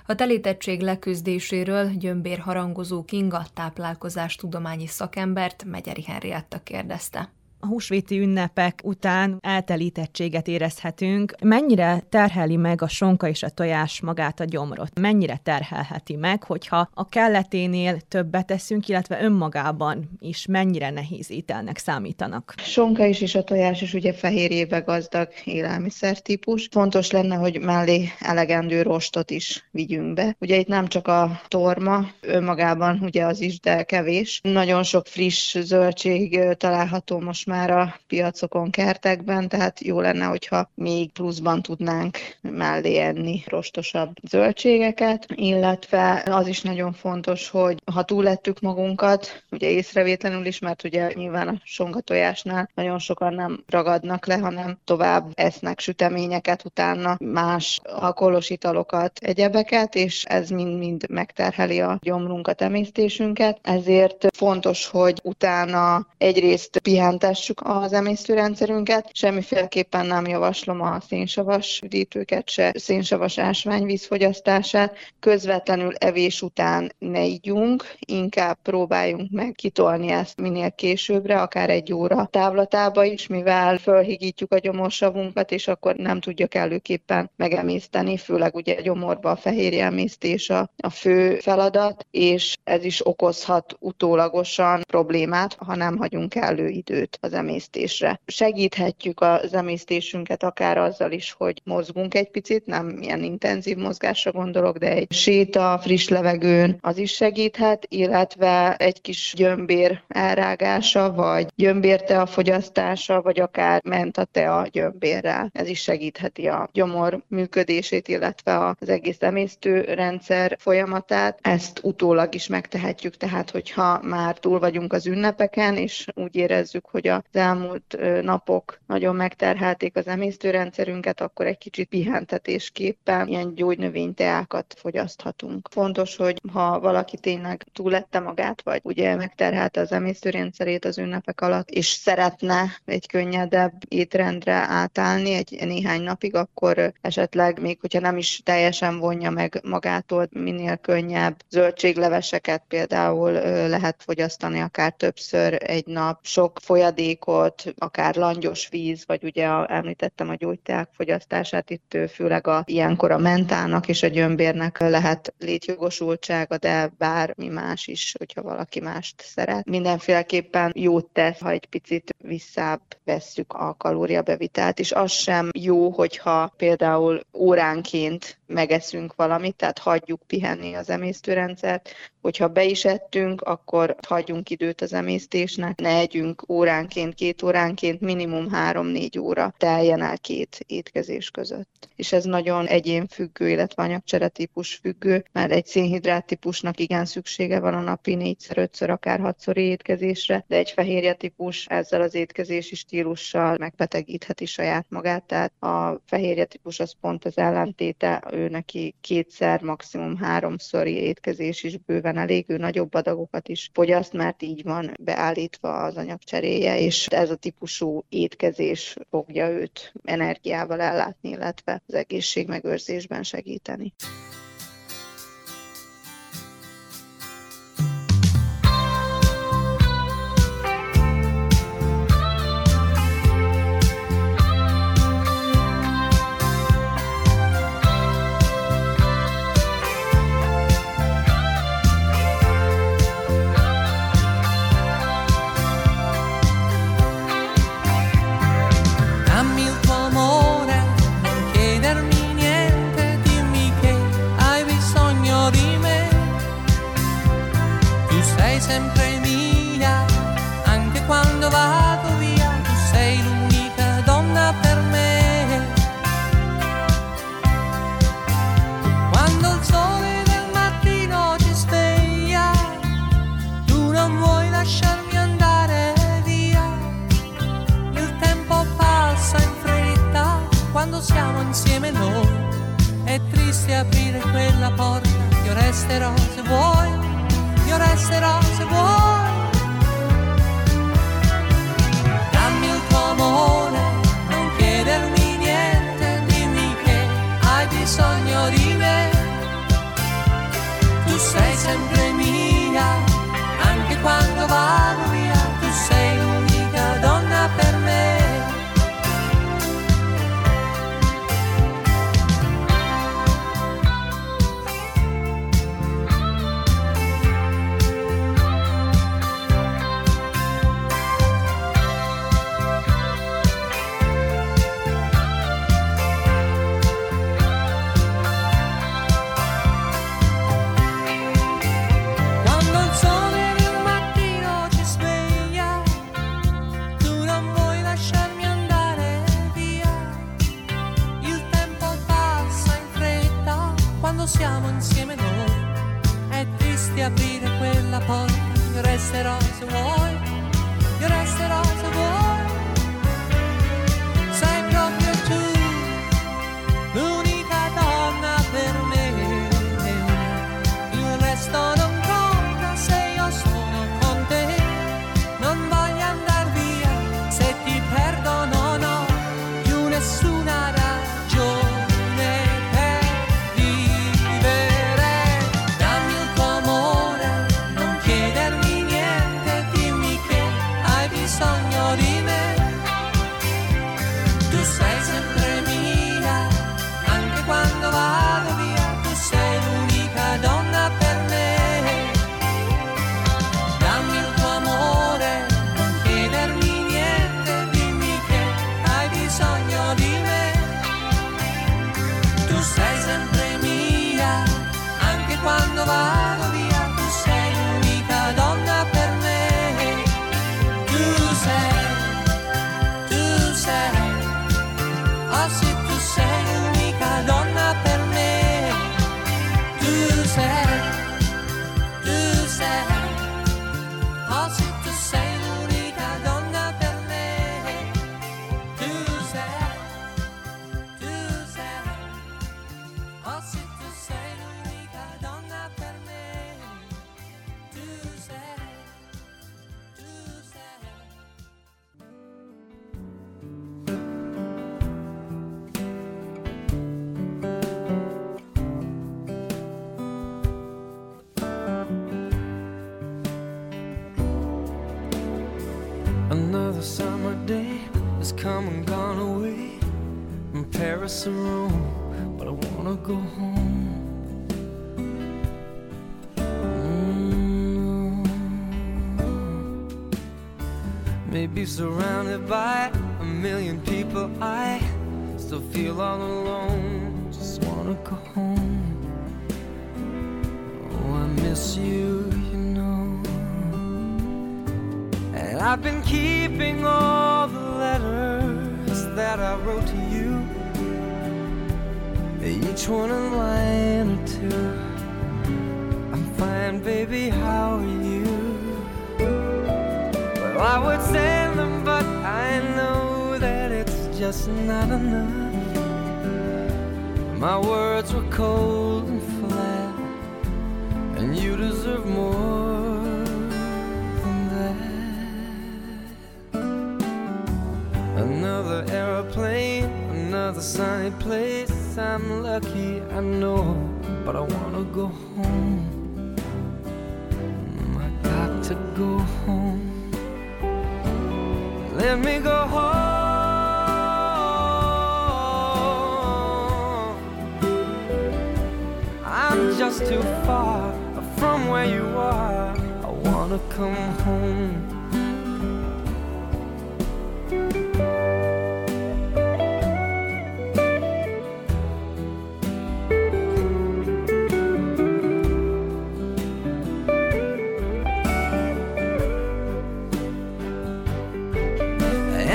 C: A telítettség leküzdéséről Gyömbér harangozó Kinga táplálkozás tudományi szakembert Megyeri Henrietta kérdezte.
I: A húsvéti ünnepek után eltelítettséget érezhetünk. Mennyire terheli meg a sonka és a tojás magát a gyomrot? Mennyire terhelheti meg, hogyha a kelleténél többet teszünk, illetve önmagában is mennyire nehéz ételnek számítanak?
J: Sonka is és a tojás is ugye fehérjébe gazdag élelmiszertípus. Fontos lenne, hogy mellé elegendő rostot is vigyünk be. Ugye itt nem csak a torma, önmagában ugye az is, de kevés. Nagyon sok friss zöldség található most már a piacokon, kertekben, tehát jó lenne, hogyha még pluszban tudnánk mellé enni rostosabb zöldségeket, illetve az is nagyon fontos, hogy ha túlettük magunkat, ugye észrevétlenül is, mert ugye nyilván a songatojásnál nagyon sokan nem ragadnak le, hanem tovább esznek süteményeket, utána más alkoholos italokat, egyebeket, és ez mind-mind megterheli a gyomrunkat, emésztésünket. Ezért fontos, hogy utána egyrészt pihentessük az emésztőrendszerünket, semmiféleképpen nem javaslom a szénsavas üdítőket se, szénsavas ásványvíz fogyasztását. Közvetlenül evés után ne ígyunk, inkább próbáljunk meg kitolni ezt minél későbbre, akár egy óra távlatába is, mivel fölhigítjuk a gyomorsavunkat, és akkor nem tudja kellőképpen megemészteni, főleg ugye gyomorba a fehérje emésztés a, a fő feladat, és ez is okozhat utólagosan problémát, ha nem hagyunk kellő időt az emésztésre. Segíthetjük az emésztésünket akár azzal is, hogy mozgunk egy picit, nem ilyen intenzív mozgásra gondolok, de egy séta friss levegőn az is segíthet, illetve egy kis gyömbér elrágása, vagy gyömbérte a fogyasztása, vagy akár mentate a gyömbérrel. Ez is segítheti a gyomor működését, illetve az egész emésztőrendszer folyamatát. Ezt utólag is megtehetjük, tehát hogyha már túl vagyunk az ünnepeken, és úgy érezzük, hogy az elmúlt napok nagyon megterhelték az emésztőrendszerünket, akkor egy kicsit pihentetésképpen ilyen gyógynövényteákat fogyaszthatunk. Fontos, hogy ha valaki tényleg túlette magát, vagy ugye megterhelte az emésztőrendszerét az ünnepek alatt, és szeretne egy könnyedebb étrendre átállni egy néhány napig, akkor esetleg még, hogyha nem is teljesen vonja meg magától, minél könnyebb zöldségleveseket például lehet fogyasztani akár többször egy nap. Sok folyadék
K: folyadékot, akár langyos víz, vagy ugye a, említettem a gyógyteák fogyasztását, itt főleg a, ilyenkor a mentának és a gyömbérnek lehet létjogosultsága, de bármi más is, hogyha valaki mást szeret. Mindenféleképpen jót tesz, ha egy picit visszább vesszük a kalóriabevitelt, és az sem jó, hogyha például óránként megeszünk valamit, tehát hagyjuk pihenni az emésztőrendszert, hogyha be is ettünk, akkor hagyjunk időt az emésztésnek, ne együnk óránként, két óránként, minimum három-négy óra teljen el két étkezés között. És ez nagyon egyénfüggő, illetve anyagcsere típus függő, mert egy szénhidrát típusnak igen szüksége van a napi négyszer, ötször, akár hatszor étkezésre, de egy fehérje típus ezzel az étkezési stílussal megbetegítheti saját magát, tehát a fehérje típus az pont az ellentéte, ő neki kétszer, maximum háromszori étkezés is bőven elég, ő nagyobb adagokat is fogyaszt, mert így van beállítva az anyagcseréje, és ez a típusú étkezés fogja őt energiával ellátni, illetve az egészségmegőrzésben segíteni.
F: More than that. Another aeroplane, another sunny place. I'm lucky, I know, but I wanna go home. I got to go home. Let me go where you are. I wanna come home.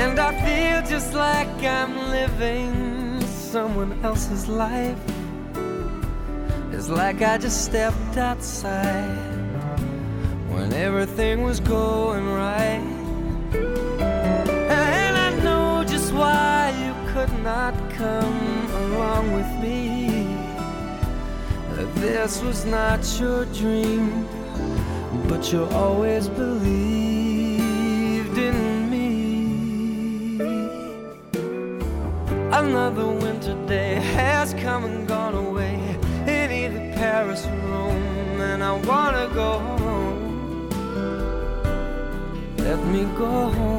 F: And I feel just like I'm living someone else's life. It's like I just stepped outside everything was going right. And I know just why you could not come along with me. This was not your dream, but you always believed go home.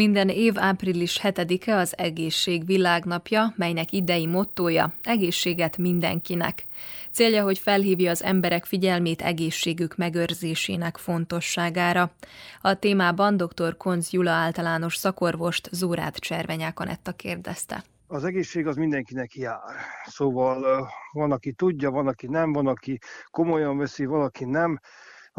C: Minden év április 7-e az Egészség Világnapja, melynek idei mottója egészséget mindenkinek. Célja, hogy felhívja az emberek figyelmét egészségük megőrzésének fontosságára. A témában dr. Konz Jula általános szakorvost Zórát Cservenyák Anetta kérdezte.
L: Az egészség az mindenkinek jár. Szóval van, aki tudja, van, aki nem, van, aki komolyan veszi, valaki nem.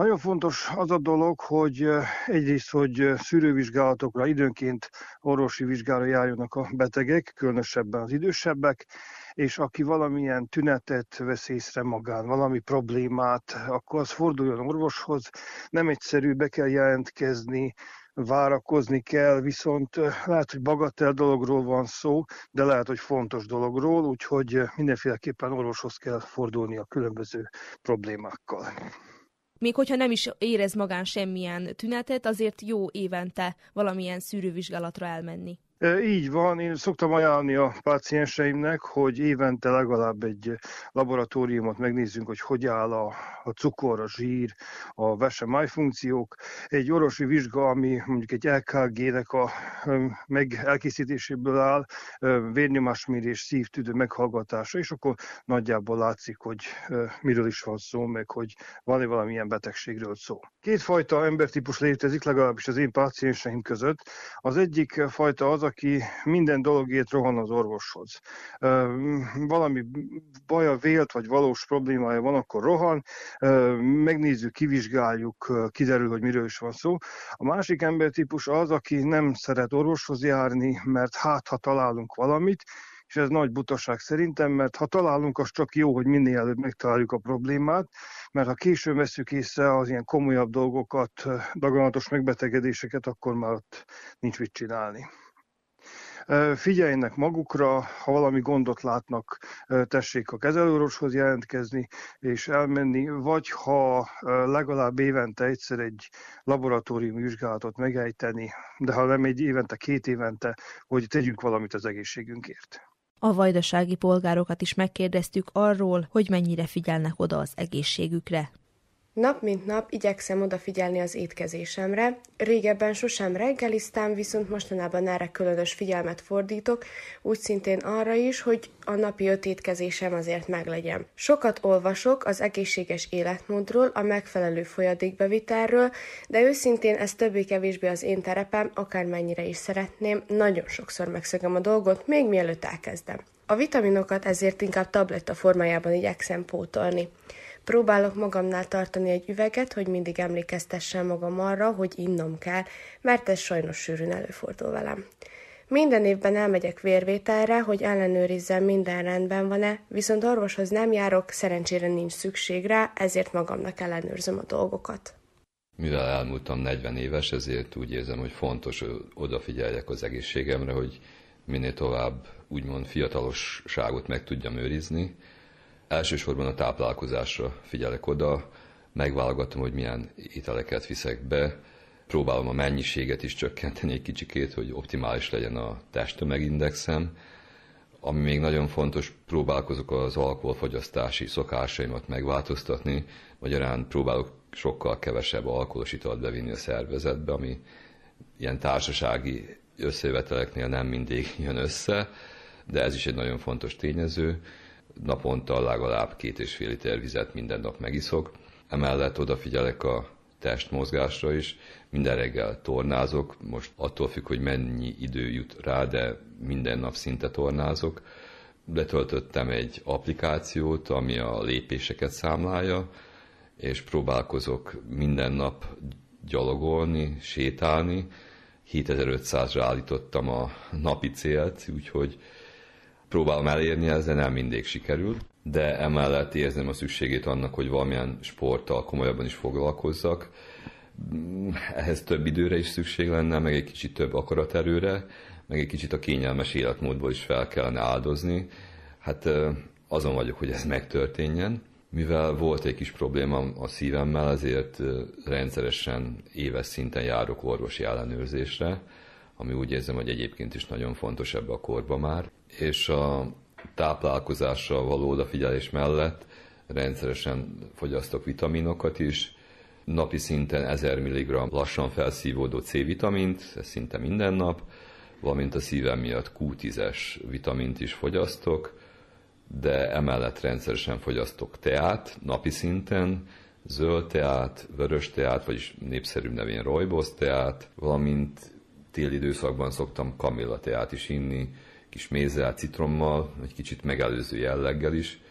L: Nagyon fontos az a dolog, hogy egyrészt, hogy szűrővizsgálatokra, időnként orvosi vizsgára járjanak a betegek, különösebben az idősebbek, és aki valamilyen tünetet vesz észre magán, valami problémát, akkor az forduljon orvoshoz. Nem egyszerű, be kell jelentkezni, várakozni kell, viszont lehet, hogy bagatell dologról van szó, de lehet, hogy fontos dologról, úgyhogy mindenféleképpen orvoshoz kell fordulni a különböző problémákkal.
M: Még hogyha nem is érez magán semmilyen tünetet, azért jó évente valamilyen szűrővizsgálatra elmenni.
L: Így van, én szoktam ajánlani a pácienseimnek, hogy évente legalább egy laboratóriumot megnézzünk, hogy hogy áll a, a cukor, a zsír, a vese májfunkciók. Egy orvosi vizsga, ami mondjuk egy LKG-nek a meg elkészítéséből áll, vérnyomásmérés, szívtüdő meghallgatása, és akkor nagyjából látszik, hogy miről is van szó, meg hogy van-e valamilyen betegségről szó. Kétfajta embertípus létezik, legalábbis az én pácienseim között. Az egyik fajta az, aki minden dologért rohan az orvoshoz. Valami baja, vélt vagy valós problémája van, akkor rohan, megnézzük, kivizsgáljuk, kiderül, hogy miről is van szó. A másik embertípus az, aki nem szeret orvoshoz járni, mert hát, ha találunk valamit, és ez nagy butaság szerintem, mert ha találunk, az csak jó, hogy minél előbb megtaláljuk a problémát, mert ha későn veszük észre az ilyen komolyabb dolgokat, daganatos megbetegedéseket, akkor már ott nincs mit csinálni. Figyeljenek magukra, ha valami gondot látnak, tessék a kezelőorvoshoz jelentkezni és elmenni, vagy ha legalább évente egyszer egy laboratóriumi vizsgálatot megejteni, de ha nem egy évente, két évente, hogy tegyünk valamit az egészségünkért.
M: A vajdasági polgárokat is megkérdeztük arról, hogy mennyire figyelnek oda az egészségükre.
N: Nap mint nap igyekszem odafigyelni az étkezésemre. Régebben sosem reggeliztem, viszont mostanában erre különös figyelmet fordítok, úgy szintén arra is, hogy a napi öt étkezésem azért meglegyen. Sokat olvasok az egészséges életmódról, a megfelelő folyadékbevitelről, de őszintén ez többé-kevésbé az én terepem, akármennyire is szeretném, nagyon sokszor megszögem a dolgot, még mielőtt elkezdem. A vitaminokat ezért inkább tabletta formájában igyekszem pótolni. Próbálok magamnál tartani egy üveget, hogy mindig emlékeztessem magam arra, hogy innom kell, mert ez sajnos sűrűn előfordul velem. Minden évben elmegyek vérvételre, hogy ellenőrizzem, minden rendben van-e, viszont orvoshoz nem járok, szerencsére nincs szükség rá, ezért magamnak ellenőrzöm a dolgokat.
O: Mivel elmúltam 40 éves, ezért úgy érzem, hogy fontos, hogy odafigyeljek az egészségemre, hogy minél tovább úgymond fiatalosságot meg tudjam őrizni. Elsősorban a táplálkozásra figyelek oda, megválogatom, hogy milyen ételeket viszek be, próbálom a mennyiséget is csökkenteni egy kicsikét, hogy optimális legyen a testtömegindexem. Ami még nagyon fontos, próbálkozok az alkoholfogyasztási szokásaimat megváltoztatni, magyarán próbálok sokkal kevesebb alkoholos italt bevinni a szervezetbe, ami ilyen társasági összejöveteleknél nem mindig jön össze, de ez is egy nagyon fontos tényező. Naponta legalább két és fél liter vizet minden nap megiszok. Emellett odafigyelek a testmozgásra is. Minden reggel tornázok, most attól függ, hogy mennyi idő jut rá, de minden nap szinte tornázok. Letöltöttem egy applikációt, ami a lépéseket számlálja, és próbálkozok minden nap gyalogolni, sétálni. 7500-ra állítottam a napi célt, úgyhogy próbálom elérni, ezzel nem mindig sikerül, de emellett érzem a szükségét annak, hogy valamilyen sporttal komolyabban is foglalkozzak. Ehhez több időre is szükség lenne, meg egy kicsit több akaraterőre, meg egy kicsit a kényelmes életmódból is fel kellene áldozni. Hát azon vagyok, hogy ez megtörténjen. Mivel volt egy kis probléma a szívemmel, ezért rendszeresen éves szinten járok orvosi ellenőrzésre, ami úgy érzem, hogy egyébként is nagyon fontos ebbe a korba már. És a táplálkozásra való odafigyelés mellett rendszeresen fogyasztok vitaminokat is, napi szinten 1000 mg lassan felszívódó C-vitamint, ez szinte minden nap, valamint a szívem miatt Q10-es vitamint is fogyasztok, de emellett rendszeresen fogyasztok teát napi szinten, zöld teát, vörös teát, vagyis népszerű nevén rojbosz teát, valamint téli időszakban szoktam kamilla teát is inni, kis mézzel, citrommal, egy kicsit megelőző jelleggel is.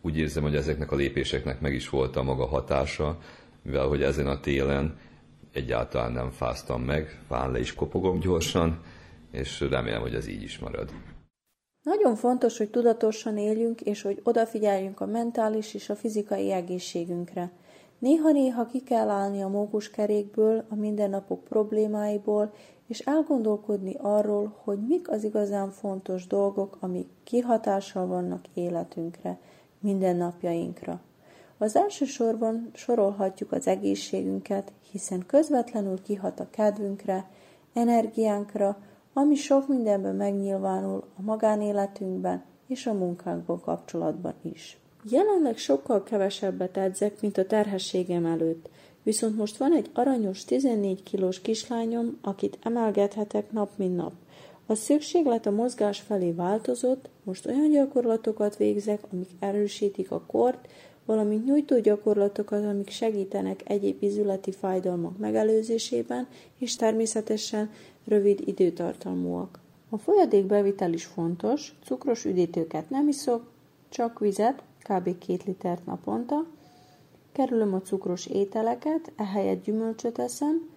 O: Úgy érzem, hogy ezeknek a lépéseknek meg is volt a maga hatása, mivel hogy ezen a télen egyáltalán nem fáztam meg, fán le is kopogom gyorsan, és remélem, hogy ez így is marad.
P: Nagyon fontos, hogy tudatosan éljünk, és hogy odafigyeljünk a mentális és a fizikai egészségünkre. Néha-néha ki kell állni a mókuskerékből, a mindennapok problémáiból, és elgondolkodni arról, hogy mik az igazán fontos dolgok, amik kihatással vannak életünkre, mindennapjainkra. Az első sorban sorolhatjuk az egészségünket, hiszen közvetlenül kihat a kedvünkre, energiánkra, ami sok mindenben megnyilvánul a magánéletünkben és a munkánkban kapcsolatban is. Jelenleg sokkal kevesebbet edzek, mint a terhességem előtt, viszont most van egy aranyos 14 kilós kislányom, akit emelgethetek nap mint nap. A szükséglet a mozgás felé változott, most olyan gyakorlatokat végzek, amik erősítik a kort, valamint nyújtó gyakorlatokat, amik segítenek egyéb izületi fájdalmak megelőzésében, és természetesen rövid időtartalmúak. A folyadékbevitel is fontos, cukros üdítőket nem iszok, csak vizet, kb. 2 litert naponta, kerülöm a cukros ételeket, ehelyett gyümölcsöt eszem,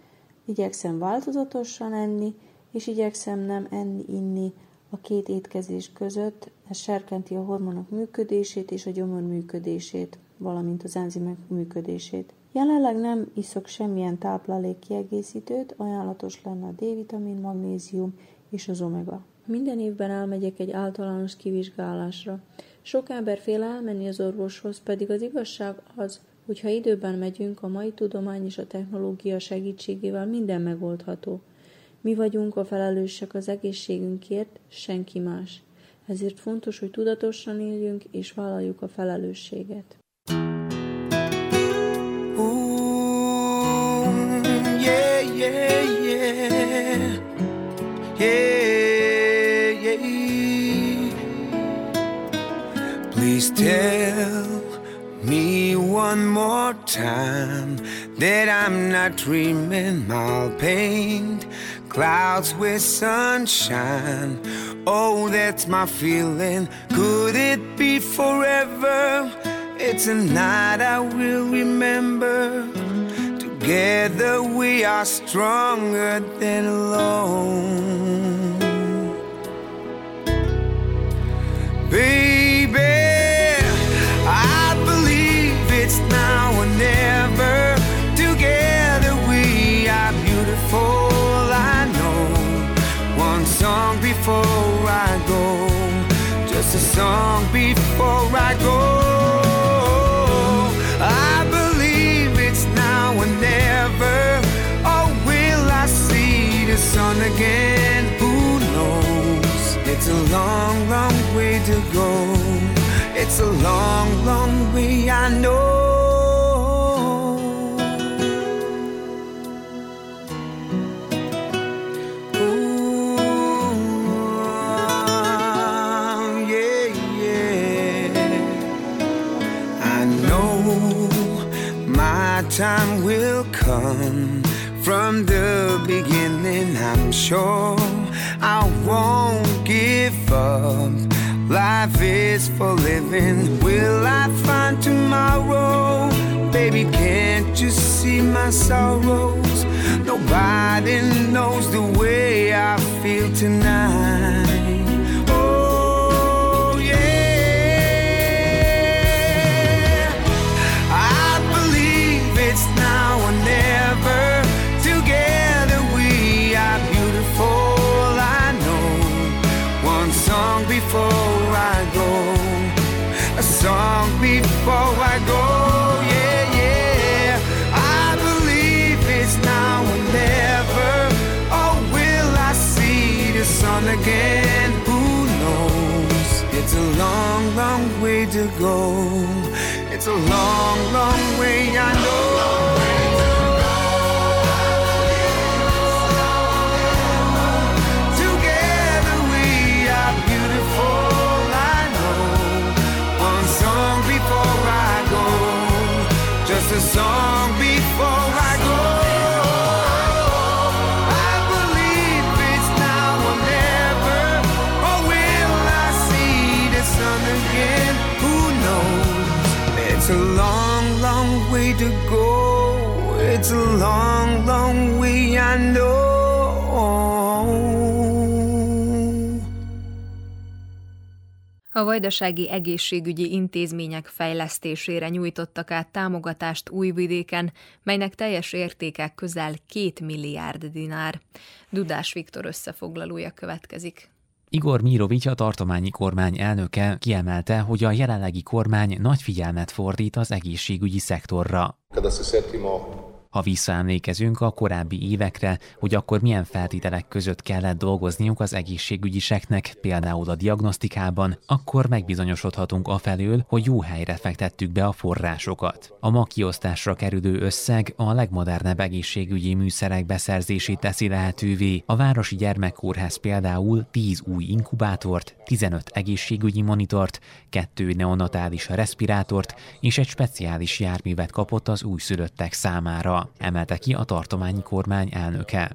P: igyekszem változatosan enni, és igyekszem nem enni, inni a két étkezés között, ez serkenti a hormonok működését és a gyomor működését, valamint az enzimek működését. Jelenleg nem iszok semmilyen táplálék kiegészítőt, ajánlatos lenne a D-vitamin, magnézium és az omega. Minden évben elmegyek egy általános kivizsgálásra. Sok ember fél elmenni az orvoshoz, pedig az igazság az, hogy ha időben megyünk, a mai tudomány és a technológia segítségével minden megoldható. Mi vagyunk a felelősek az egészségünkért, senki más. Ezért fontos, hogy tudatosan éljünk és vállaljuk a felelősséget.
Q: Please tell one more time that I'm not dreaming. I'll paint clouds with sunshine. Oh, that's my feeling. Could it be forever? It's a night I will remember. Together we are stronger than alone. Baby, never. Together we are beautiful. I know one song before I go, just a song before I go. I believe it's now or never. Or will I see the sun again? Who knows? It's a long, long way to go. It's a long, long way, I know. Sure I won't give up. Life is for living. Will I find tomorrow? Baby, can't you see my sorrows? Nobody knows the way I feel tonight. Before I go. Yeah, yeah. I believe it's now or never. Or will I see the sun again? Who knows? It's a long, long way to go. It's a long, long way, I know.
C: A vajdasági egészségügyi intézmények fejlesztésére nyújtottak át támogatást Újvidéken, melynek teljes értéke közel 2 milliárd dinár. Dudás Viktor összefoglalója következik.
R: Igor Mirovics, a tartományi kormány elnöke kiemelte, hogy a jelenlegi kormány nagy figyelmet fordít az egészségügyi szektorra.
S: Kada se setimo
R: Ha visszaemlékezünk a korábbi évekre, hogy akkor milyen feltételek között kellett dolgozniuk az egészségügyiseknek, például a diagnosztikában, akkor megbizonyosodhatunk afelől, hogy jó helyre fektettük be a forrásokat. A ma kiosztásra kerülő összeg a legmodernebb egészségügyi műszerek beszerzését teszi lehetővé. A Városi Gyermekkórház például 10 új inkubátort, 15 egészségügyi monitort, kettő neonatális respirátort és egy speciális járművet kapott az újszülöttek számára, emelte ki a tartományi kormány elnöke.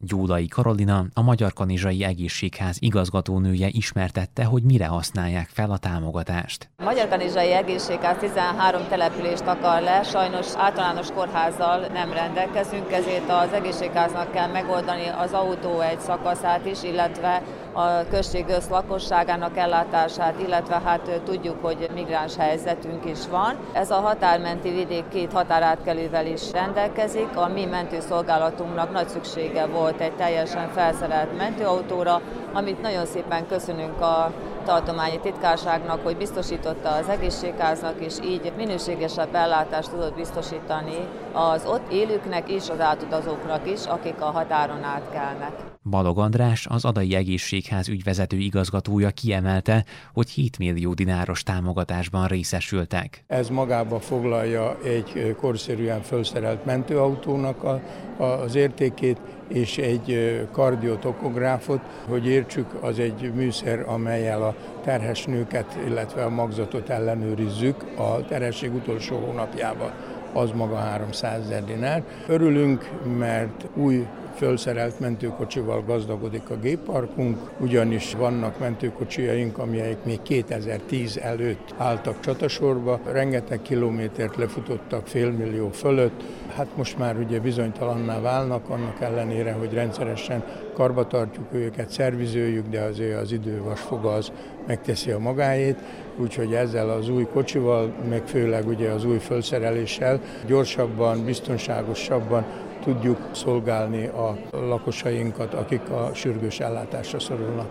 R: Gyulai Karolina, a Magyar Kanizsai Egészségház igazgatónője ismertette, hogy mire használják fel a támogatást.
T: A Magyar Kanizsai Egészségház 13 települést akar le, sajnos általános kórházzal nem rendelkezünk, ezért az egészségháznak kell megoldani az autó egy szakaszát is, illetve a község lakosságának ellátását, illetve hát tudjuk, hogy migráns helyzetünk is van. Ez a határmenti vidék két határátkelővel is rendelkezik. A mi mentőszolgálatunknak nagy szüksége volt egy teljesen felszerelt mentőautóra, amit nagyon szépen köszönünk a tartományi titkárságnak, hogy biztosította az egészségháznak, és így minőségesebb ellátást tudott biztosítani az ott élőknek és az átutazóknak is, akik a határon átkelnek.
R: Balog András, az Adai Egészségház ügyvezető igazgatója kiemelte, hogy 7 millió dináros támogatásban részesültek.
U: Ez magába foglalja egy korszerűen felszerelt mentőautónak a, a, az értékét, és egy kardiotokográfot, hogy értsük, az egy műszer, amelyel a terhes nőket, illetve a magzatot ellenőrizzük a terhesség utolsó hónapjában az maga 300 ezer dinár. Örülünk, mert új fölszerelt mentőkocsival gazdagodik a gépparkunk, ugyanis vannak mentőkocsijaink, amelyek még 2010 előtt álltak csatasorba, rengeteg kilométert lefutottak félmillió fölött, hát most már ugye bizonytalanná válnak, annak ellenére, hogy rendszeresen karba tartjuk őket, szervizőjük, de azért az idő vasfoga az megteszi a magáét, úgyhogy ezzel az új kocsival, meg főleg ugye az új felszereléssel gyorsabban, biztonságosabban tudjuk szolgálni a lakosainkat, akik a sürgős ellátásra szorulnak.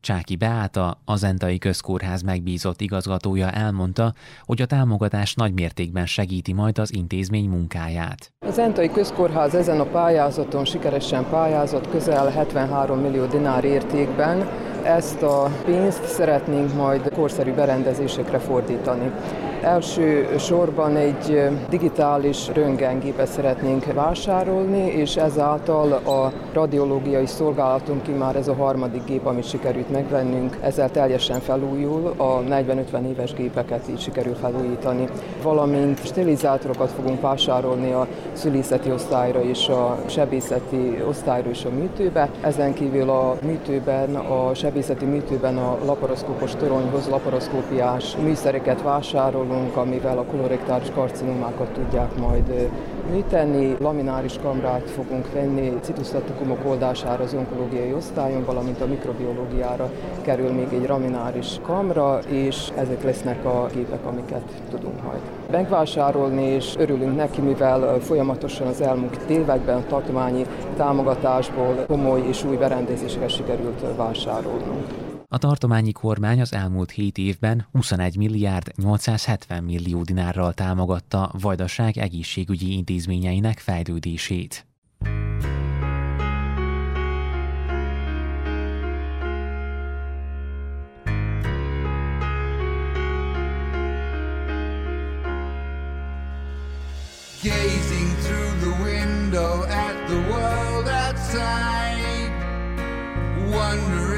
R: Csáki Beáta, a Zentai Közkórház megbízott igazgatója elmondta, hogy a támogatás nagy mértékben segíti majd az intézmény munkáját.
V: A Zentai Közkórház ezen a pályázaton sikeresen pályázott közel 73 millió dinár értékben. Ezt a pénzt szeretnénk majd korszerű berendezésekre fordítani. Első sorban egy digitális röntgengépet szeretnénk vásárolni, és ezáltal a radiológiai szolgálatunk már ez a harmadik gép, amit sikerült megvennünk, ezzel teljesen felújul, a 40-50 éves gépeket így sikerül felújítani. Valamint sterilizátorok fogunk vásárolni a szülészeti osztályra és a sebészeti osztályra és a műtőbe. Ezen kívül a műtőben, a sebészeti műtőben a laparoszkópos toronyhoz laparoszkópiás műszereket vásárolunk, dolgunk, amivel a kolorektáris karcinomákat tudják majd műteni. Lamináris kamrát fogunk venni citusztatikumok oldására az onkológiai osztályon, valamint a mikrobiológiára kerül még egy lamináris kamra, és ezek lesznek a gépek, amiket tudunk majd megvásárolni, és örülünk neki, mivel folyamatosan az elmúlt években a tartományi támogatásból komoly és új berendezéseket sikerült vásárolnunk.
R: A tartományi kormány az elmúlt 7 évben 21 milliárd 870 millió dinárral támogatta Vajdaság egészségügyi intézményeinek fejlődését.
W: Gazing through the window at the world outside, wondering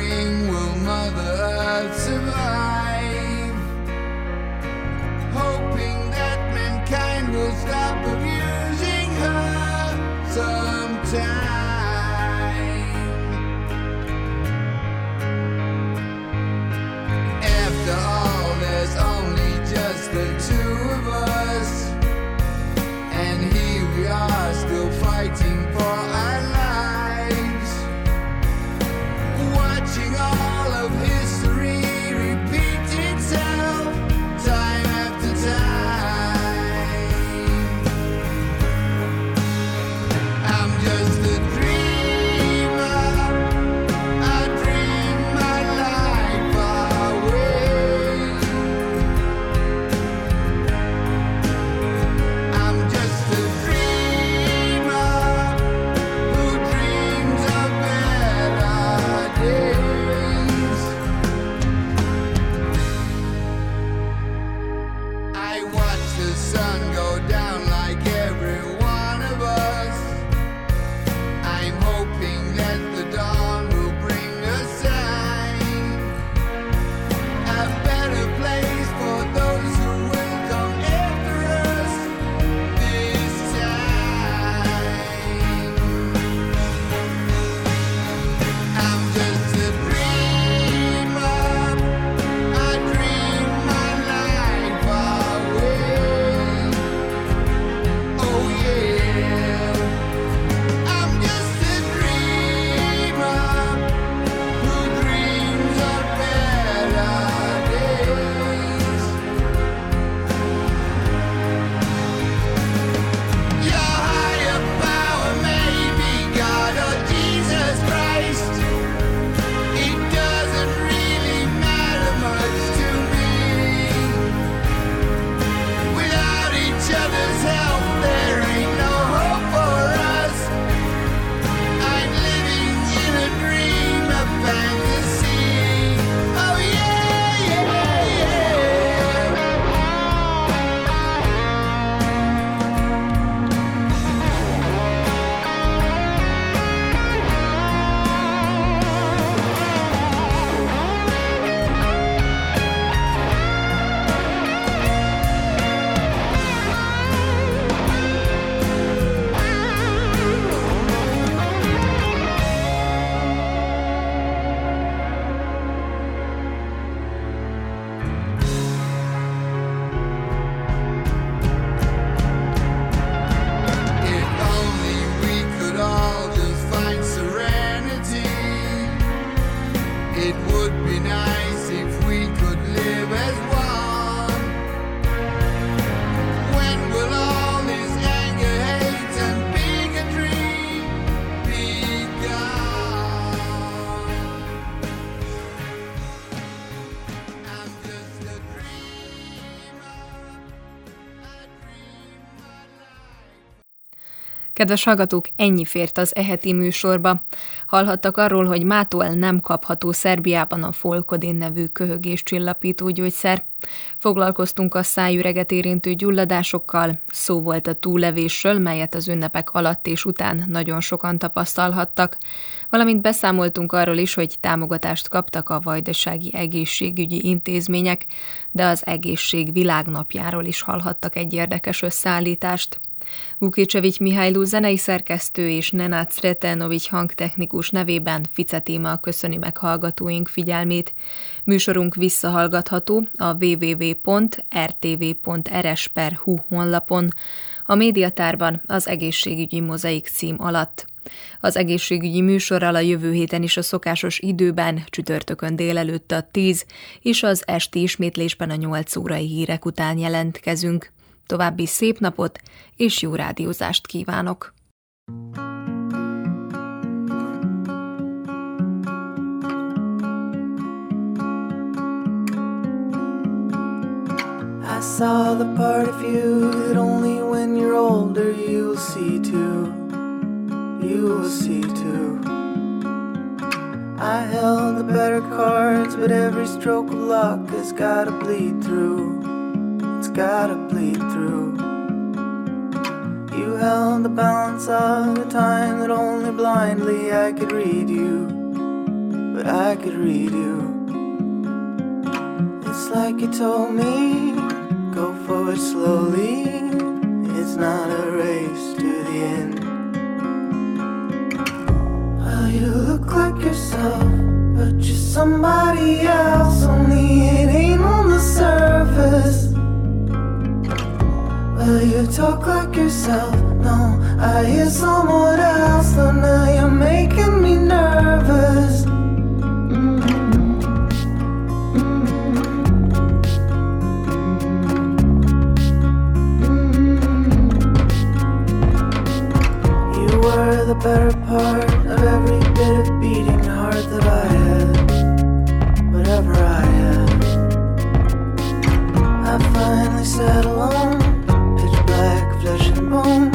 W: Hoping that mankind will stop
C: Kedves hallgatók, ennyi fért az eheti műsorba. Hallhattak arról, hogy mától nem kapható Szerbiában a Folkodin nevű köhögés csillapító gyógyszer. Foglalkoztunk a szájüreget érintő gyulladásokkal, szó volt a túlevésről, melyet az ünnepek alatt és után nagyon sokan tapasztalhattak, valamint beszámoltunk arról is, hogy támogatást kaptak a vajdasági egészségügyi intézmények, de az egészség világnapjáról is hallhattak egy érdekes összeállítást. Vukicsevics Mihályló zenei szerkesztő és Nenát Sretenovics hangtechnikus nevében Fice téma köszöni meg hallgatóink figyelmét. Műsorunk visszahallgatható a www.rtv.rs.hu honlapon, a médiatárban az egészségügyi mozaik cím alatt. Az egészségügyi műsorral a jövő héten is a szokásos időben, csütörtökön délelőtt a 10 és az esti ismétlésben a 8 órai hírek után jelentkezünk. További szép napot és jó rádiózást kívánok!
X: I saw the part of you that only when you're older you'll see too. You will see too. I held the better cards, but every stroke of luck has gotta bleed through. It's gotta bleed through. You held the balance of the time that only blindly I could read you. But I could read you. It's like you told me, go forward slowly. It's not a race to the end. Well, you look like yourself, but you're somebody else. Only it ain't on the surface. Well, you talk like yourself. No, I hear someone else. Though now you're making me nervous. You were the better part of every bit of beating heart that I had. Whatever I had. I finally sat alone,
K: alone.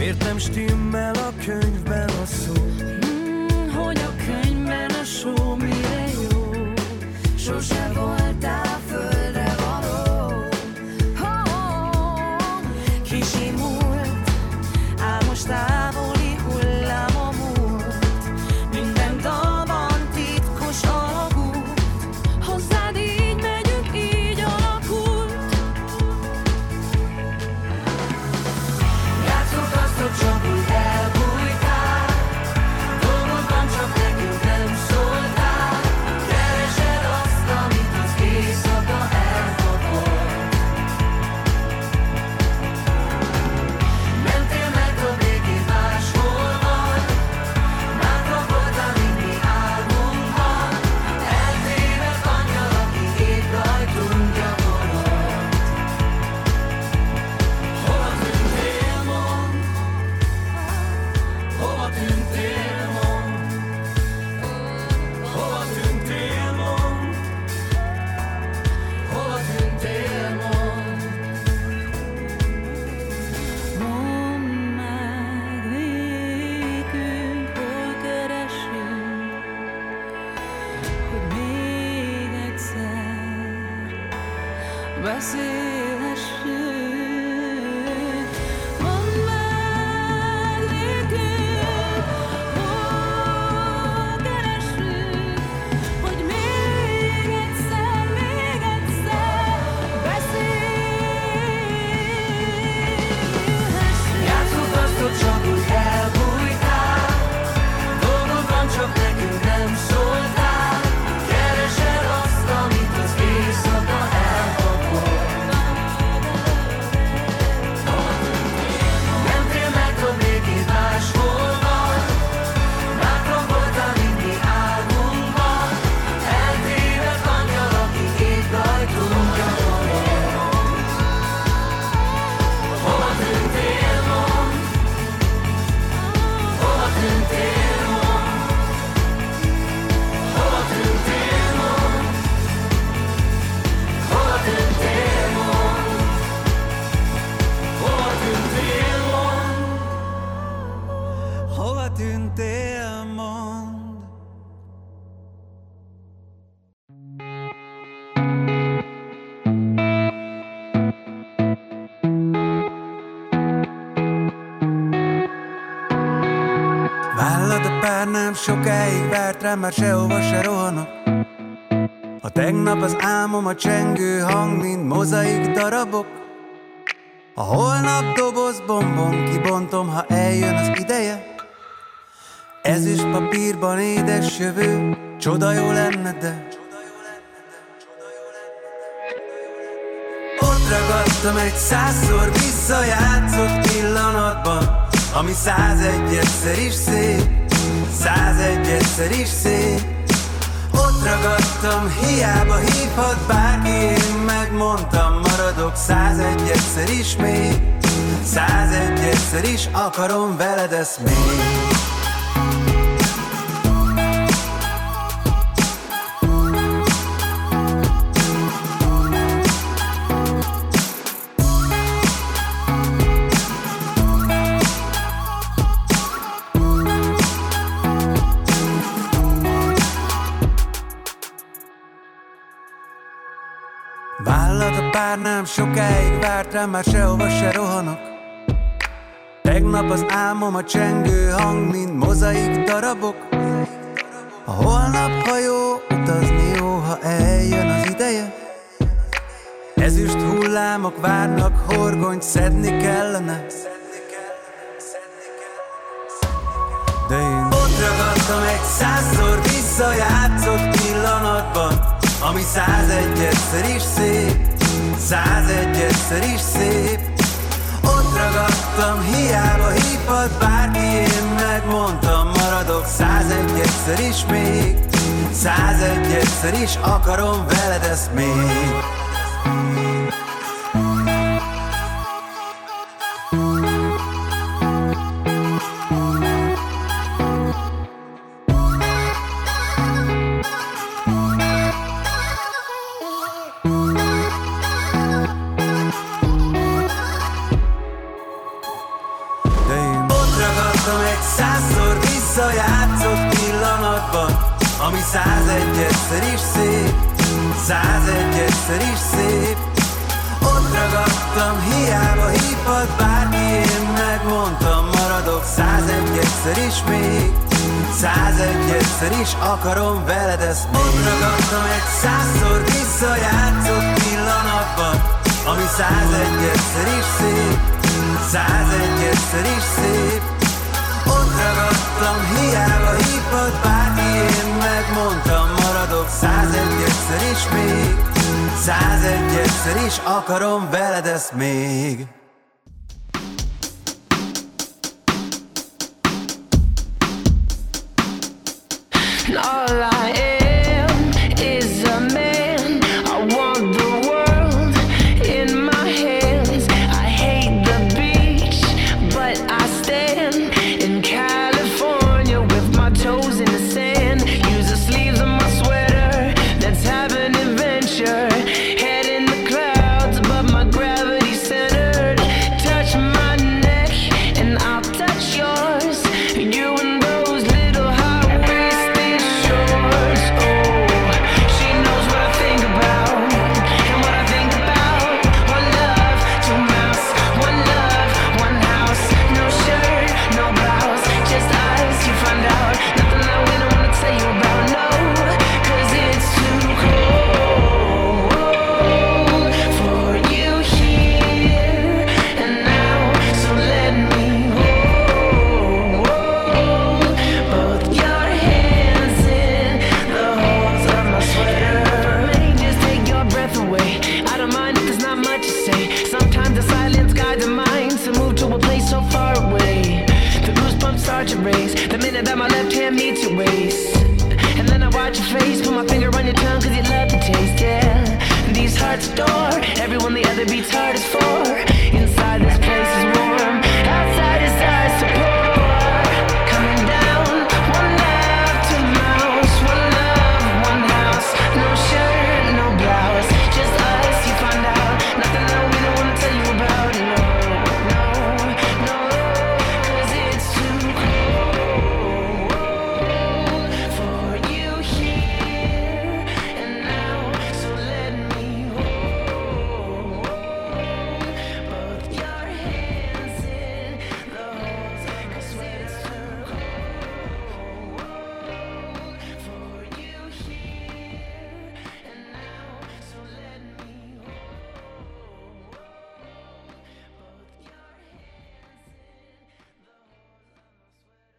K: Miért nem stimmel a könyvben a szó? Pár nem sokáig várt rám, már sehova se rohanok. A tegnap az álmom a csengő hang, mint mozaik darabok. A holnap doboz bombon kibontom, ha eljön az ideje. Ezüst papírban édes jövő, csoda jó lenne, de Ott ragadtam egy százszor visszajátszott pillanatban Ami százegy egyszer is szép, százegy egyszer is szép. Ott ragadtam, hiába hívhat bárki, én megmondtam Maradok százegy egyszer is még, százegy egyszer is akarom veled ezt még nem sokáig várt rám, már sehova se rohanok. Tegnap az álmom a csengő hang, mint mozaik darabok. A holnap, ha jó, utazni jó, ha eljön az ideje. Ezüst
Q: hullámok várnak, horgonyt szedni kellene. De én ott ragadtam egy százszor visszajátszott pillanatban Ami százegyedszer is szép. 101-szer is szép. Ott ragadtam, hiába hívhat bárki Én megmondtam, maradok 101-szer is még. 101-szer is akarom veled ezt még. ami 101-szer is szép, 101-szer is szép. Ott ragadtam, hiába hívhat bárki, én megmondtam, maradok 101-szer is még. 101-szer is akarom veled ezt Ott ragadtam egy százszor visszajátszott pillanatban Ami 101-szer is szép 101-szer is szép Ott ragadtam hiába hívott bár mondtam maradok százegyedszer is még Százegyedszer is akarom veled ezt még.